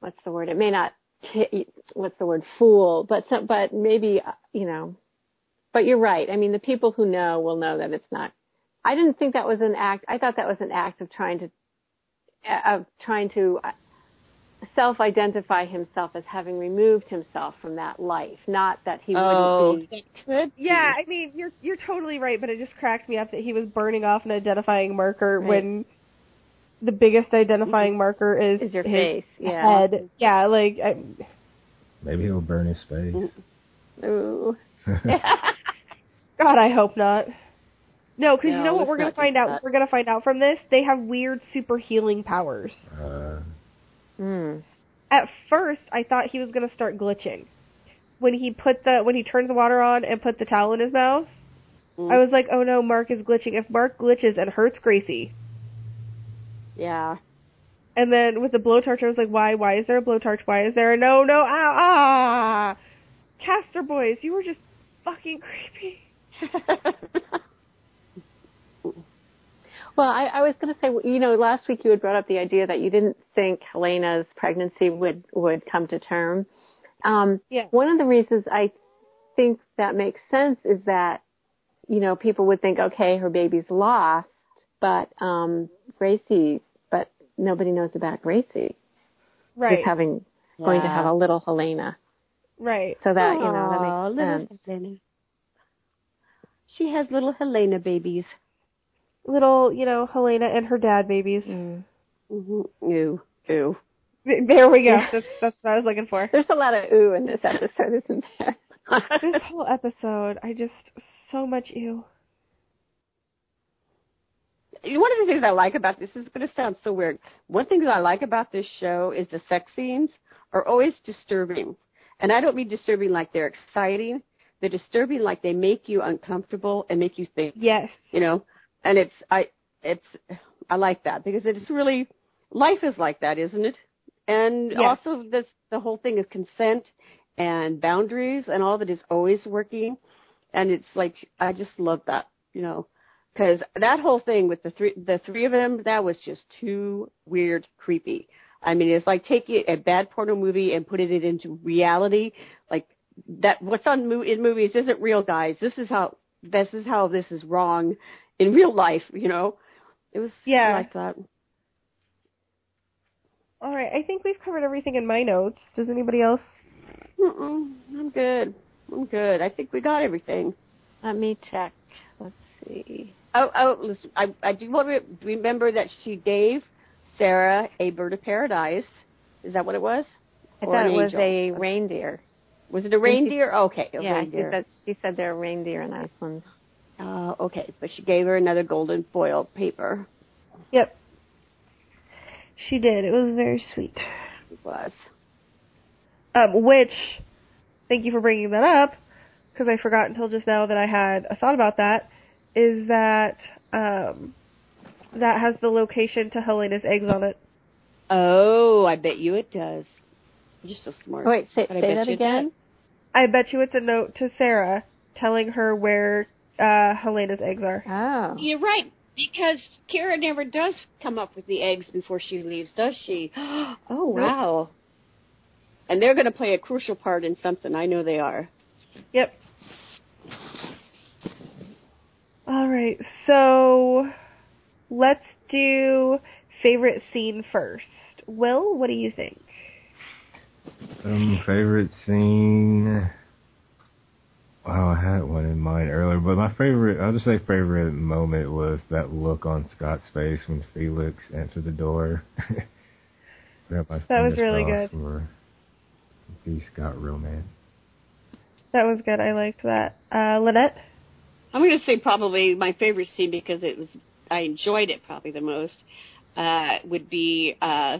[SPEAKER 2] what's the word? It may not. T- what's the word? Fool. But some, but maybe uh, you know. But you're right. I mean, the people who know will know that it's not. I didn't think that was an act. I thought that was an act of trying to, uh, of trying to uh, self-identify himself as having removed himself from that life. Not that he
[SPEAKER 3] oh,
[SPEAKER 2] wouldn't be.
[SPEAKER 3] that could be.
[SPEAKER 1] Yeah, I mean, you're you're totally right, but it just cracked me up that he was burning off an identifying marker
[SPEAKER 2] Right.
[SPEAKER 1] when the biggest identifying marker is,
[SPEAKER 2] Is your
[SPEAKER 1] his
[SPEAKER 2] face? Yeah.
[SPEAKER 1] head. Yeah, like I,
[SPEAKER 4] Maybe he'll burn his face.
[SPEAKER 2] Ooh. [LAUGHS]
[SPEAKER 1] God, I hope not. No, because you know what we're gonna find out.
[SPEAKER 3] that.
[SPEAKER 1] We're gonna find out from this. They have weird super healing powers.
[SPEAKER 4] Uh,
[SPEAKER 2] Mm.
[SPEAKER 1] At first, I thought he was gonna start glitching when he put the when he turned the water on and put the towel in his mouth.
[SPEAKER 3] Mm.
[SPEAKER 1] I was like, oh no, Mark is glitching. If Mark glitches and hurts Gracie,
[SPEAKER 3] Yeah.
[SPEAKER 1] And then with the blowtorch, I was like, why? Why is there a blowtorch? Why is there a no, no, ah, ah? Castor boys, you were just fucking [LAUGHS] creepy. [LAUGHS]
[SPEAKER 2] Well, I, I was going to say, you know, last week you had brought up the idea that you didn't think Helena's pregnancy would would come to term. Um,
[SPEAKER 1] Yeah.
[SPEAKER 2] One of the reasons I think that makes sense is that, you know, people would think, okay, her baby's lost, but um, Gracie, nobody knows about Gracie.
[SPEAKER 1] Right.
[SPEAKER 2] Who's having going to have a little Helena.
[SPEAKER 1] right.
[SPEAKER 2] So that you know
[SPEAKER 3] Aw,
[SPEAKER 2] that
[SPEAKER 3] little
[SPEAKER 2] makes sense.
[SPEAKER 3] Helena. She has little Helena babies.
[SPEAKER 1] Little, you know, Helena and her dad babies.
[SPEAKER 2] Mm.
[SPEAKER 3] Mm-hmm. Ew, ew.
[SPEAKER 1] There we go. That's, that's what I was looking for.
[SPEAKER 2] There's a lot of ooh in this episode, isn't there?
[SPEAKER 1] This whole episode, I just, so much ew.
[SPEAKER 3] One of the things I like about this is going to sound so weird. One thing that I like about this show is the sex scenes are always disturbing, and I don't mean disturbing like they're exciting. They're disturbing like they make you uncomfortable and make you think.
[SPEAKER 1] Yes.
[SPEAKER 3] You know, and it's I it's I like that because it's really life is like that, isn't it? And
[SPEAKER 1] Yes.
[SPEAKER 3] also this the whole thing is consent and boundaries and all of it is always working, and it's like I just love that, you know, because that whole thing with the three the three of them that was just too weird, creepy. I mean, it's like taking a bad porno movie and putting it into reality. Like that, what's on mo- in movies isn't real, guys. This is how this is how this is wrong in real life. You know, it was
[SPEAKER 1] Yeah.
[SPEAKER 3] like that.
[SPEAKER 1] All right. I think we've covered everything in my notes. Does anybody else?
[SPEAKER 3] Mm-mm, I'm good. I'm good. I think we got everything.
[SPEAKER 2] Let me check. See.
[SPEAKER 3] Oh, oh, listen, I, I do want to remember that she gave Sarah a bird of paradise. Is that what it was?
[SPEAKER 2] I
[SPEAKER 3] Or
[SPEAKER 2] thought it was
[SPEAKER 3] angel?
[SPEAKER 2] a reindeer.
[SPEAKER 3] Was it a reindeer? Okay, a
[SPEAKER 2] yeah, she
[SPEAKER 3] reindeer.
[SPEAKER 2] said she said they're reindeer in Iceland.
[SPEAKER 3] Uh, okay, but she gave her another golden foil paper.
[SPEAKER 1] Yep. She did. It was very sweet.
[SPEAKER 3] It was.
[SPEAKER 1] Um, which, thank you for bringing that up, because I forgot until just now that I had a thought about that, is that, um, that has the location to Helena's eggs on it.
[SPEAKER 3] Oh, I bet you it does. You're so smart.
[SPEAKER 2] Oh, wait, say,
[SPEAKER 3] But I
[SPEAKER 2] say
[SPEAKER 3] bet
[SPEAKER 2] that
[SPEAKER 3] you it
[SPEAKER 2] again.
[SPEAKER 1] I bet you it's a note to Sarah telling her where, uh, Helena's eggs are.
[SPEAKER 2] Oh.
[SPEAKER 3] You're right, because Kara never does come up with the eggs before she leaves, does she? [GASPS] oh, wow. And they're going to play a crucial part in something. I know they are.
[SPEAKER 1] Yep. Alright, so let's do favorite scene first. Will, what do you think?
[SPEAKER 4] Um, favorite scene. Wow, I had one in mind earlier, but my favorite, I'll just say favorite moment was that look on Scott's face when Felix answered the door. [LAUGHS]
[SPEAKER 1] That was really good.
[SPEAKER 4] For the Scott romance.
[SPEAKER 1] That was good. I liked that. Uh, Lynette?
[SPEAKER 3] I'm going to say probably my favorite scene because it was I enjoyed it probably the most uh, would be uh,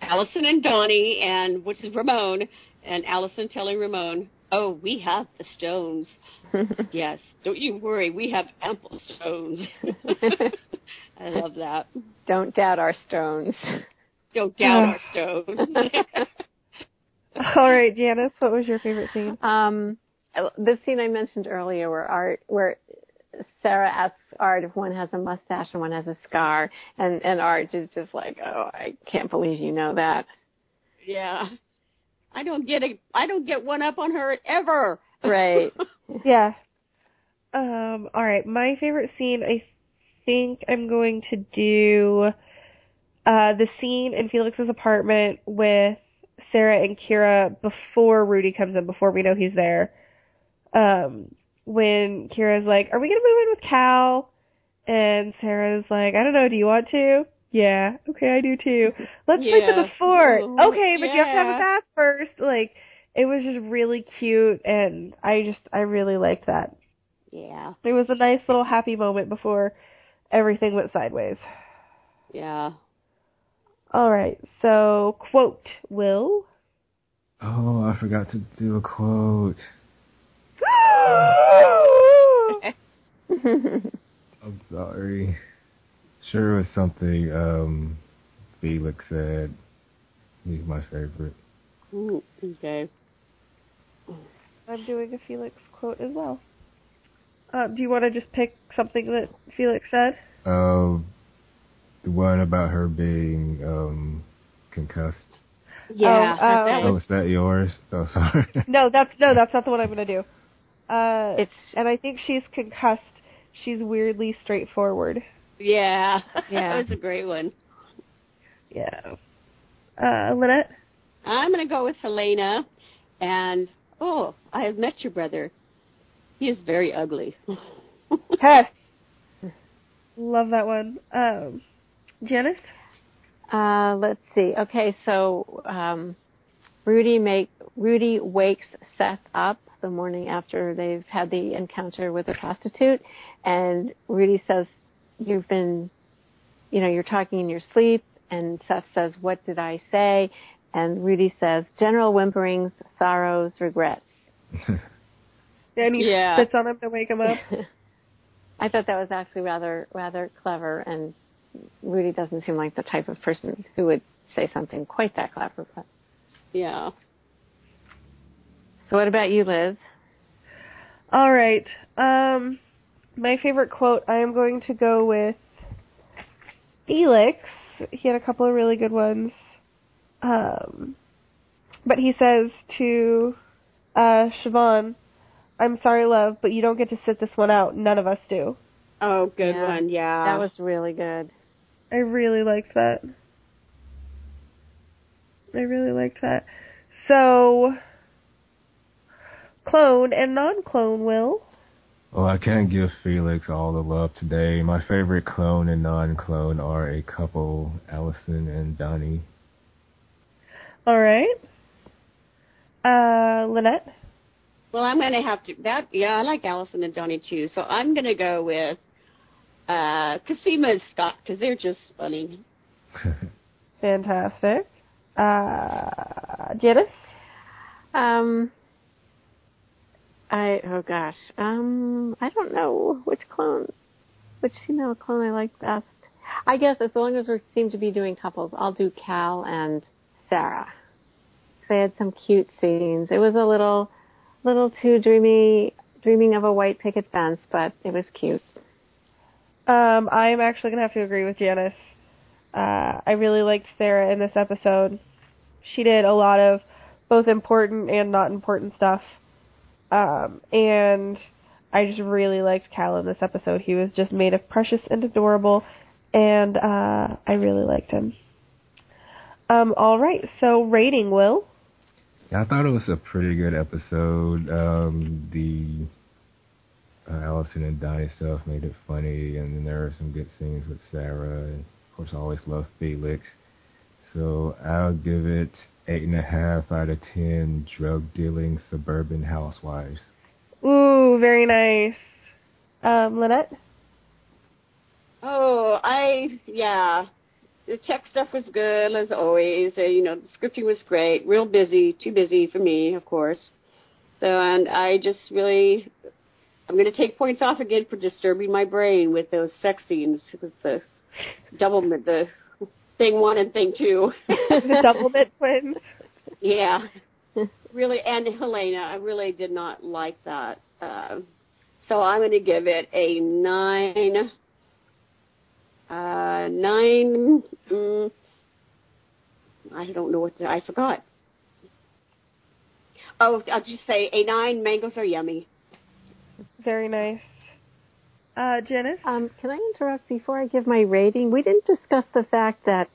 [SPEAKER 3] Alison and Donnie and which is Ramon and Alison telling Ramon, "Oh, we have the stones. [LAUGHS] yes, don't you worry, we have ample stones." [LAUGHS] I love that.
[SPEAKER 2] Don't doubt our stones.
[SPEAKER 3] Don't doubt our [SIGHS] stones. [LAUGHS]
[SPEAKER 1] Alright, Janice, what was your favorite scene?
[SPEAKER 2] Um, the scene I mentioned earlier, where Art, where Sarah asks Art if one has a mustache and one has a scar, and and Art is just like, "Oh, I can't believe you know that."
[SPEAKER 3] yeah, I don't get a I don't get one up on her ever.
[SPEAKER 2] Right. [LAUGHS]
[SPEAKER 1] Yeah. Um, alright, my favorite scene, I think I'm going to do, uh, the scene in Felix's apartment with Sarah and Kira before Rudy comes in, before we know he's there. Um, when Kira's like, are we gonna move in with Cal? And Sarah's like, I don't know, do you want to? Yeah, okay, I do too. [LAUGHS] Let's sleep in the fort.
[SPEAKER 3] Ooh,
[SPEAKER 1] Okay, but you have to have a bath first. Like, it was just really cute and I just, I really liked that.
[SPEAKER 3] yeah,
[SPEAKER 1] It was a nice little happy moment before everything went sideways.
[SPEAKER 3] yeah.
[SPEAKER 1] Alright, so quote, Will.
[SPEAKER 4] Oh, I forgot to do a quote. [LAUGHS] I'm sorry. Sure it was something, um, Felix said. He's my favorite.
[SPEAKER 3] Mm, okay.
[SPEAKER 1] I'm doing a Felix quote as well. Uh, do you want to just pick something that Felix said?
[SPEAKER 4] Uh, the one about her being um concussed.
[SPEAKER 3] Yeah.
[SPEAKER 1] Oh, uh,
[SPEAKER 3] that
[SPEAKER 4] Oh,
[SPEAKER 3] was-
[SPEAKER 4] is that yours? Oh, sorry. [LAUGHS]
[SPEAKER 1] No, that's no, that's not the one I'm gonna do. Uh,
[SPEAKER 2] It's
[SPEAKER 1] and I think she's concussed. She's weirdly straightforward.
[SPEAKER 3] yeah. [LAUGHS]
[SPEAKER 2] Yeah.
[SPEAKER 3] that was a great one.
[SPEAKER 1] Yeah. Uh, Lynette.
[SPEAKER 3] I'm going to go with Helena. And, oh, I have met your brother. He is very ugly. [LAUGHS]
[SPEAKER 1] Hess. Love that one. Um, Janice.
[SPEAKER 2] Uh, let's see. Okay, so um, Rudy make Rudy wakes Seth up the morning after they've had the encounter with the prostitute, and Rudy says, "You've been, you know, you're talking in your sleep." And Seth says, "What did I say?" And Rudy says, "General whimperings, sorrows, regrets." [LAUGHS]
[SPEAKER 1] And he
[SPEAKER 3] Yeah.
[SPEAKER 1] spits on him to wake him up. [LAUGHS]
[SPEAKER 2] I thought that was actually rather rather clever, and Rudy doesn't seem like the type of person who would say something quite that clever. But
[SPEAKER 3] yeah.
[SPEAKER 2] So, what about you, Liz?
[SPEAKER 1] All right. Um, my favorite quote. I am going to go with Felix. He had a couple of really good ones. Um, but he says to uh, Siobhan, "I'm sorry, love, but you don't get to sit this one out. None of us do."
[SPEAKER 3] Oh, good
[SPEAKER 2] Yeah.
[SPEAKER 3] one. Yeah.
[SPEAKER 2] That was really good.
[SPEAKER 1] I really liked that. I really liked that. So, clone and non-clone will.
[SPEAKER 4] Well, I can't give Felix all the love today. My favorite clone and non-clone are a couple, Alison and Donnie.
[SPEAKER 1] All right. Uh, Lynette.
[SPEAKER 3] Well, I'm going to have to. That yeah, I like Alison and Donnie too. So I'm going to go with uh Cosima and Scott because they're just funny. [LAUGHS]
[SPEAKER 1] Fantastic. Uh, Janice.
[SPEAKER 2] Um, I oh gosh, um, I don't know which clone, which female clone I like best. I guess as long as we seem to be doing couples, I'll do Cal and Sarah. They had some cute scenes. It was a little, little too dreamy, dreaming of a white picket fence, but it was cute.
[SPEAKER 1] Um, I'm actually gonna have to agree with Janice. Uh, I really liked Sarah in this episode. She did a lot of both important and not important stuff. Um, and I just really liked Cal in this episode. He was just made of precious and adorable, and uh, I really liked him. Um, all right, so rating, Will.
[SPEAKER 4] Yeah, I thought it was a pretty good episode. Um, the uh, Alison and Donnie stuff made it funny, and then there were some good scenes with Sarah. And of course, I always love Felix. So I'll give it eight and a half out of ten. Drug dealing suburban housewives.
[SPEAKER 1] Ooh, very nice. Um, Lynette.
[SPEAKER 3] Oh, I yeah. The tech stuff was good as always. Uh, you know, the scripting was great. Real busy, too busy for me, of course. So, and I just really, I'm going to take points off again for disturbing my brain with those sex scenes with the double the thing one and thing two. [LAUGHS]
[SPEAKER 1] the Doublemint twins.
[SPEAKER 3] Yeah, [LAUGHS] really, and Helena, I really did not like that. Uh, so I'm going to give it a nine. Uh, nine. Mm, I don't know what the, I forgot. Oh, I'll just say a nine. Mangoes are yummy.
[SPEAKER 1] Very nice. Uh, Janice.
[SPEAKER 2] Um, can I interrupt before I give my rating? We didn't discuss the fact that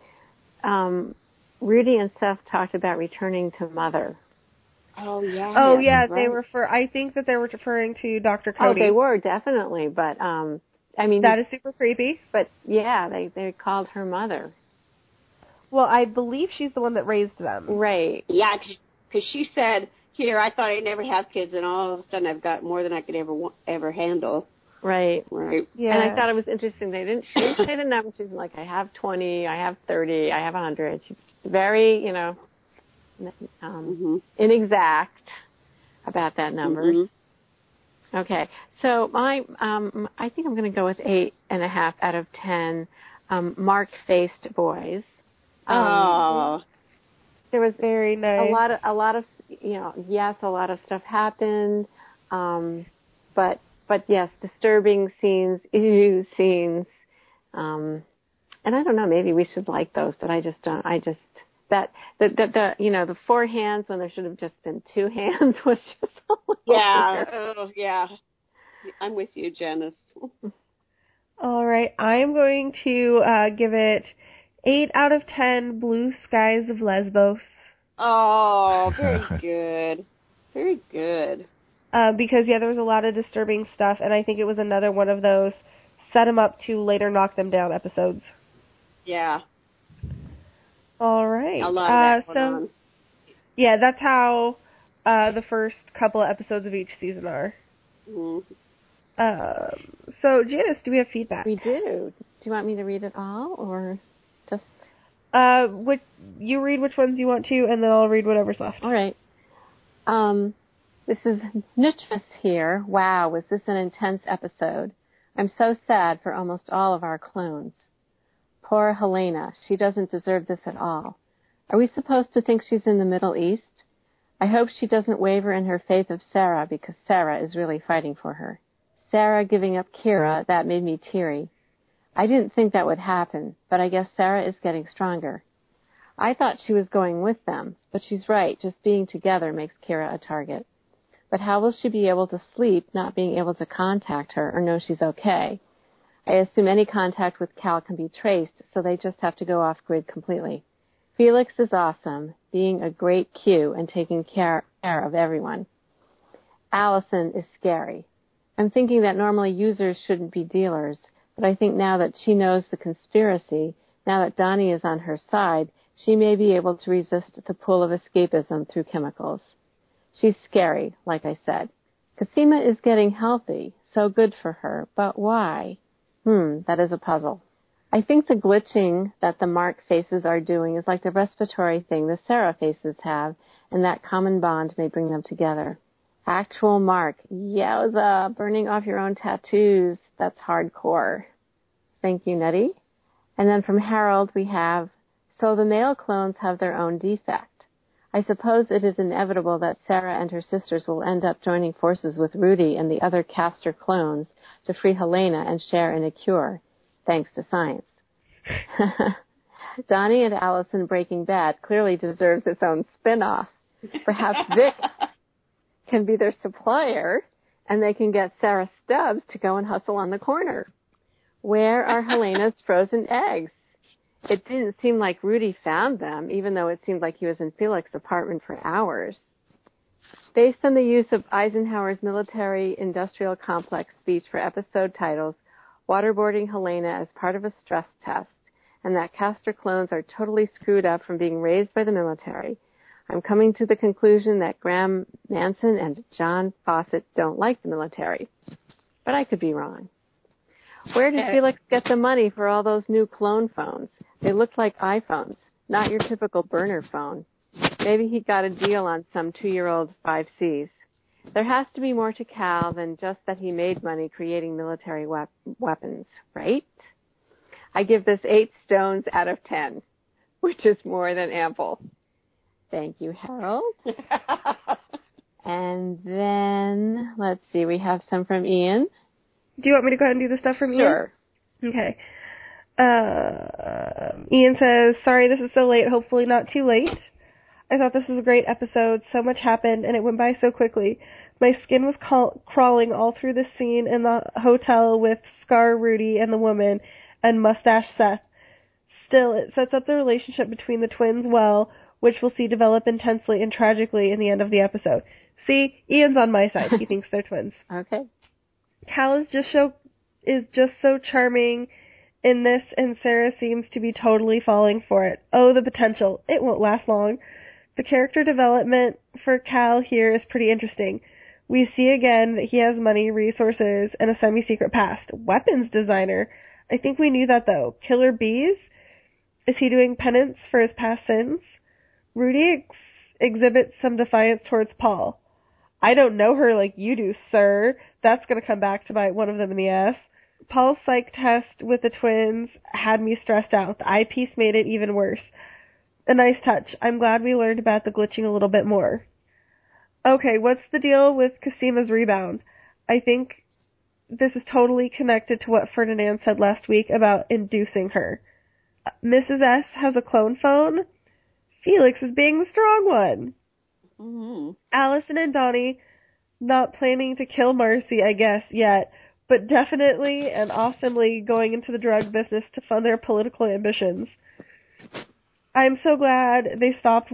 [SPEAKER 2] um, Rudy and Seth talked about returning to Mother.
[SPEAKER 3] Oh yeah.
[SPEAKER 1] Oh yeah, they
[SPEAKER 2] right.
[SPEAKER 1] were for. I think that they were referring to Dr.
[SPEAKER 2] Oh, they were definitely, but um, I mean,
[SPEAKER 1] That is super creepy.
[SPEAKER 2] but yeah, they they called her mother.
[SPEAKER 1] Well, I believe she's the one that raised them.
[SPEAKER 2] Right.
[SPEAKER 3] Yeah, because she said, "Here, I thought I'd never have kids, and all of a sudden I've got more than I could ever wa- ever handle."
[SPEAKER 2] Right.
[SPEAKER 3] Right.
[SPEAKER 1] Yeah.
[SPEAKER 2] And I thought it was interesting. They didn't, she didn't say the number. She's like, I have 20, I have 30, I have a 100. She's very, you know, um,
[SPEAKER 3] hmm
[SPEAKER 2] inexact about that number.
[SPEAKER 3] Mhm.
[SPEAKER 2] Okay. So my, um, I think I'm going to go with eight and a half out of ten. Um, mark-faced boys. Um,
[SPEAKER 3] Oh,
[SPEAKER 2] there was
[SPEAKER 1] Very nice.
[SPEAKER 2] a lot of a lot of you know yes a lot of stuff happened um but but yes disturbing scenes [LAUGHS] ew scenes um and i don't know maybe we should like those but i just don't i just that the the, the you know the four hands when there should have just been two [LAUGHS] hands was just a little
[SPEAKER 3] yeah.
[SPEAKER 2] weird.
[SPEAKER 3] Oh, yeah. I'm with you, Janice.
[SPEAKER 1] All right, I'm going to uh, give it eight out of ten blue skies of Lesbos
[SPEAKER 3] Oh, very [LAUGHS] good. Very good.
[SPEAKER 1] Uh, because yeah, there was a lot of disturbing stuff, and I think it was another one of those set them up to later knock them down episodes.
[SPEAKER 3] Yeah.
[SPEAKER 1] All right,
[SPEAKER 3] A lot
[SPEAKER 1] uh,
[SPEAKER 3] of that
[SPEAKER 1] so
[SPEAKER 3] went on.
[SPEAKER 1] yeah, that's how uh, the first couple of episodes of each season are.
[SPEAKER 3] Mm.
[SPEAKER 1] Um, so Janice, do we have feedback?
[SPEAKER 2] we do do you want me to read it all or just
[SPEAKER 1] Uh, which you read which ones you want to, and then I'll read whatever's left.
[SPEAKER 2] All right. Um, this is Nutchvis here. Wow, was this an intense episode? I'm so sad for almost all of our clones. Poor Helena. She doesn't deserve this at all. Are we supposed to think she's in the Middle East? I hope she doesn't waver in her faith of Sarah because Sarah is really fighting for her. Sarah giving up Kira, that made me teary. I didn't think that would happen, but I guess Sarah is getting stronger. I thought she was going with them, but she's right. Just being together makes Kira a target. But how will she be able to sleep not being able to contact her or know she's okay? I assume any contact with Cal can be traced, so they just have to go off grid completely. Felix is awesome, being a great Q and taking care, care of everyone. Alison is scary. I'm thinking that normally users shouldn't be dealers, but I think now that she knows the conspiracy, now that Donnie is on her side, she may be able to resist the pull of escapism through chemicals. She's scary, like I said. Cosima is getting healthy, so good for her, but why? Hmm, that is a puzzle. I think the glitching that the Mark faces are doing is like the respiratory thing the Sarah faces have, and that common bond may bring them together. Actual Mark, yowza, burning off your own tattoos, that's hardcore. Thank you, Nettie. And then from Harold we have, so the male clones have their own defect. I suppose it is inevitable that Sarah and her sisters will end up joining forces with Rudy and the other Castor clones to free Helena and share in a cure, thanks to science. [LAUGHS] Donnie and Alison Breaking Bad clearly deserves its own spin-off. Perhaps [LAUGHS] Vic can be their supplier and they can get Sarah Stubbs to go and hustle on the corner. Where are Helena's frozen eggs? It didn't seem like Rudy found them, even though it seemed like he was in Felix's apartment for hours. Based on the use of Eisenhower's military industrial complex speech for episode titles, waterboarding Helena as part of a stress test, and that Castor clones are totally screwed up from being raised by the military, I'm coming to the conclusion that Graeme Manson and John Fawcett don't like the military. But I could be wrong. Where did [LAUGHS] Felix get the money for all those new clone phones? They look like iPhones, not your typical burner phone. Maybe he got a deal on some two-year-old 5Cs. There has to be more to Cal than just that he made money creating military wep- weapons, right? I give this eight stones out of ten, which is more than ample. Thank you, Harold. [LAUGHS] And then, let's see, we have some from Ian.
[SPEAKER 1] Do you want me to go ahead and do the stuff from Ian?
[SPEAKER 2] Sure.
[SPEAKER 1] Okay. Uh, Ian says, sorry this is so late, hopefully not too late. I thought this was a great episode. So much happened and it went by so quickly. My skin was call- crawling all through the scene in the hotel with Scar Rudy and the woman and Mustache Seth. Still, it sets up the relationship between the twins well, which we'll see develop intensely and tragically in the end of the episode. See, Ian's on my side. He [LAUGHS] thinks they're twins.
[SPEAKER 2] Okay.
[SPEAKER 1] Cal is just so is just so charming in this, and Sarah seems to be totally falling for it. Oh, the potential! It won't last long. The character development for Cal here is pretty interesting. We see again that he has money, resources, and a semi-secret past. Weapons designer. I think we knew that though. Killer bees. Is he doing penance for his past sins? Rudy ex- exhibits some defiance towards Paul. I don't know her like you do, sir. That's gonna come back to bite one of them in the ass. Paul's psych test with the twins had me stressed out. The eyepiece made it even worse. a nice touch. I'm glad we learned about the glitching a little bit more. Okay, what's the deal with Cosima's rebound? I think this is totally connected to what Ferdinand said last week about inducing her. Uh, Mrs. S has a clone phone. Felix is being the strong one.
[SPEAKER 3] Mm-hmm.
[SPEAKER 1] Alison and Donnie not planning to kill Marcy, I guess, yet, but definitely and awesomely going into the drug business to fund their political ambitions. I'm so glad they stopped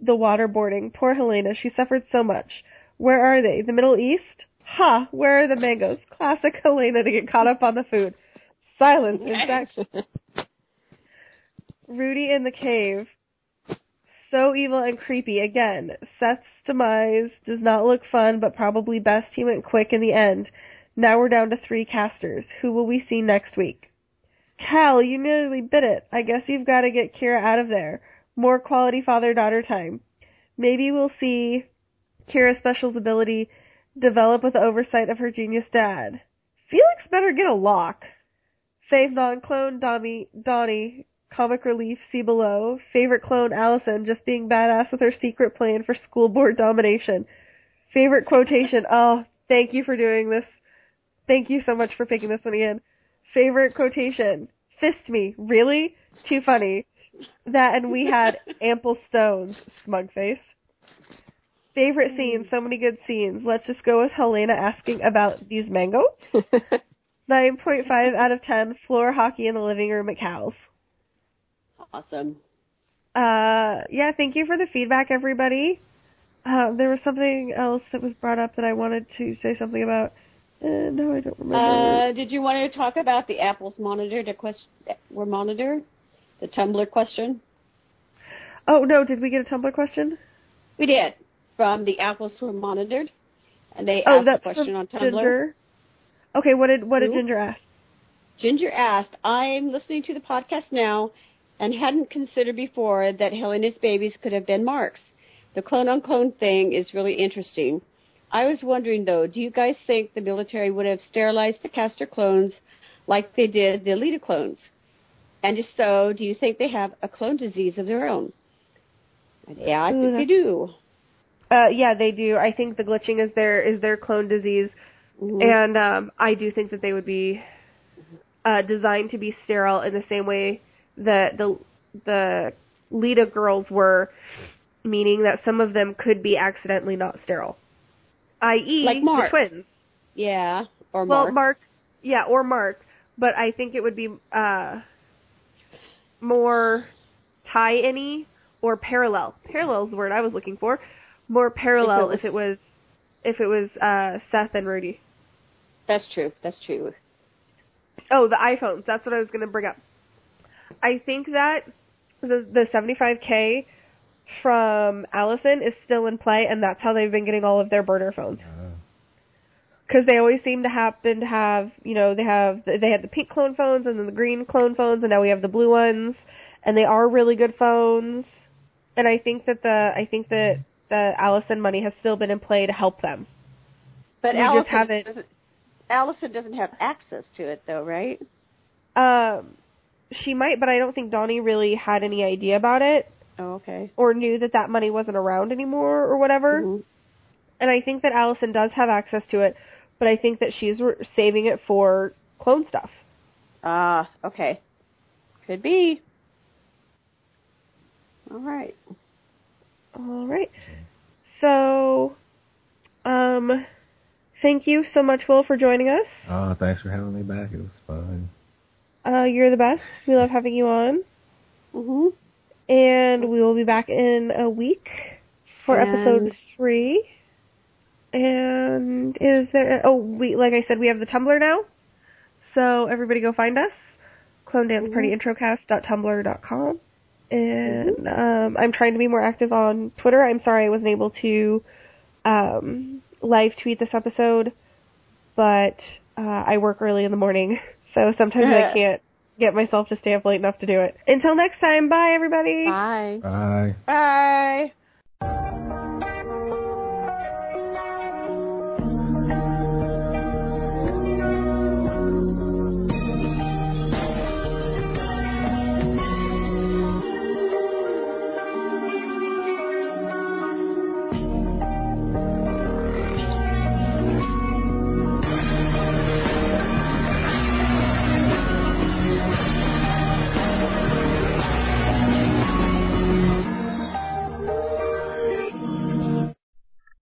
[SPEAKER 1] the waterboarding. Poor Helena, she suffered so much. Where are they? The Middle East? Ha! Where are the mangoes? Classic [LAUGHS] Helena to get caught up on the food. Silence, in fact. [LAUGHS] Rudy in the cave. So evil and creepy. Again, Seth's demise does not look fun, but probably best he went quick in the end. Now we're down to three Castors. Who will we see next week? Cal, you nearly bit it. I guess you've got to get Kira out of there. More quality father-daughter time. Maybe we'll see Kira's Special's ability develop with the oversight of her genius dad. Felix better get a lock. Save non-clone Donnie, Donnie, comic relief, see below. Favorite clone Alison, just being badass with her secret plan for school board domination. Favorite quotation, oh, thank you for doing this. Thank you so much for picking this one again. Favorite quotation, fist me, really? Too funny. That and we had [LAUGHS] ample stones, smug face. Favorite hmm. scene, so many good scenes. Let's just go with Helena asking about these mangoes. [LAUGHS] 9.5 out of 10, floor hockey in the living room at Cal's.
[SPEAKER 3] Awesome.
[SPEAKER 1] Uh, yeah, thank you for the feedback, everybody. Uh, there was something else that was brought up that I wanted to say something about. Uh, no, I don't remember.
[SPEAKER 3] Uh, did you want to talk about the Apple's monitor to quest- were monitored? The Tumblr question?
[SPEAKER 1] oh, no, did we get a Tumblr question?
[SPEAKER 3] We did. From the Apples were monitored. And they
[SPEAKER 1] Oh,
[SPEAKER 3] asked a question on Tumblr.
[SPEAKER 1] Ginger. Okay, what did what did? Ginger ask?
[SPEAKER 3] Ginger asked, I'm listening to the podcast now and hadn't considered before that Helena's babies could have been Mark's. The clone on clone thing is really interesting. I was wondering though, do you guys think the military would have sterilized the Castor clones like they did the Leda clones? And if so, do you think they have a clone disease of their own? And yeah, I think they do.
[SPEAKER 1] Uh, yeah, they do. I think the glitching is their is their clone disease,
[SPEAKER 3] Mhm.
[SPEAKER 1] and um, I do think that they would be uh, designed to be sterile in the same way that the the Leda girls were, meaning that some of them could be accidentally not sterile, i.e.
[SPEAKER 3] Like
[SPEAKER 1] the twins.
[SPEAKER 3] yeah, or Mark.
[SPEAKER 1] Well,
[SPEAKER 3] Mark.
[SPEAKER 1] Mark, yeah, or Mark, but I think it would be uh, more tie-any or parallel. Parallel is the word I was looking for. More parallel
[SPEAKER 3] If
[SPEAKER 1] if
[SPEAKER 3] it
[SPEAKER 1] it was if it was uh, Seth and Rudy.
[SPEAKER 3] That's true. That's true.
[SPEAKER 1] Oh, the iPhones. That's what I was going to bring up. I think that the the 75k from Alison is still in play, and that's how they've been getting all of their burner phones. Because they always seem to happen to have, you know, they have they had the pink clone phones and then the green clone phones, and now we have the blue ones, and they are really good phones. And I think that the I think that the Alison money has still been in play to help them.
[SPEAKER 3] But
[SPEAKER 1] We just
[SPEAKER 3] Alison
[SPEAKER 1] haven't-
[SPEAKER 3] doesn't. Alison doesn't have access to it, though, right?
[SPEAKER 1] Um, she might, but I don't think Donnie really had any idea about it
[SPEAKER 3] Oh, okay.
[SPEAKER 1] or knew that that money wasn't around anymore or whatever.
[SPEAKER 3] Mhm.
[SPEAKER 1] And I think that Alison does have access to it, but I think that she's re- saving it for clone stuff.
[SPEAKER 3] Ah, okay. Could be. All right.
[SPEAKER 1] All right. So, um, thank you so much, Will, for joining us.
[SPEAKER 4] oh, thanks for having me back. It was fun.
[SPEAKER 1] Uh, you're the best. We love having you on.
[SPEAKER 3] Mhm.
[SPEAKER 1] And we will be back in a week for
[SPEAKER 3] And-
[SPEAKER 1] episode three. And is there? Oh, we like I said, we have the Tumblr now. So everybody go find us. Clone Dance Party Introcast.tumblr.com. And um, I'm trying to be more active on Twitter. I'm sorry I wasn't able to um, live tweet this episode, but uh, I work early in the morning, [LAUGHS] so sometimes I can't get myself to stay up late enough to do it. Until next time, bye everybody.
[SPEAKER 2] Bye.
[SPEAKER 4] Bye.
[SPEAKER 3] Bye.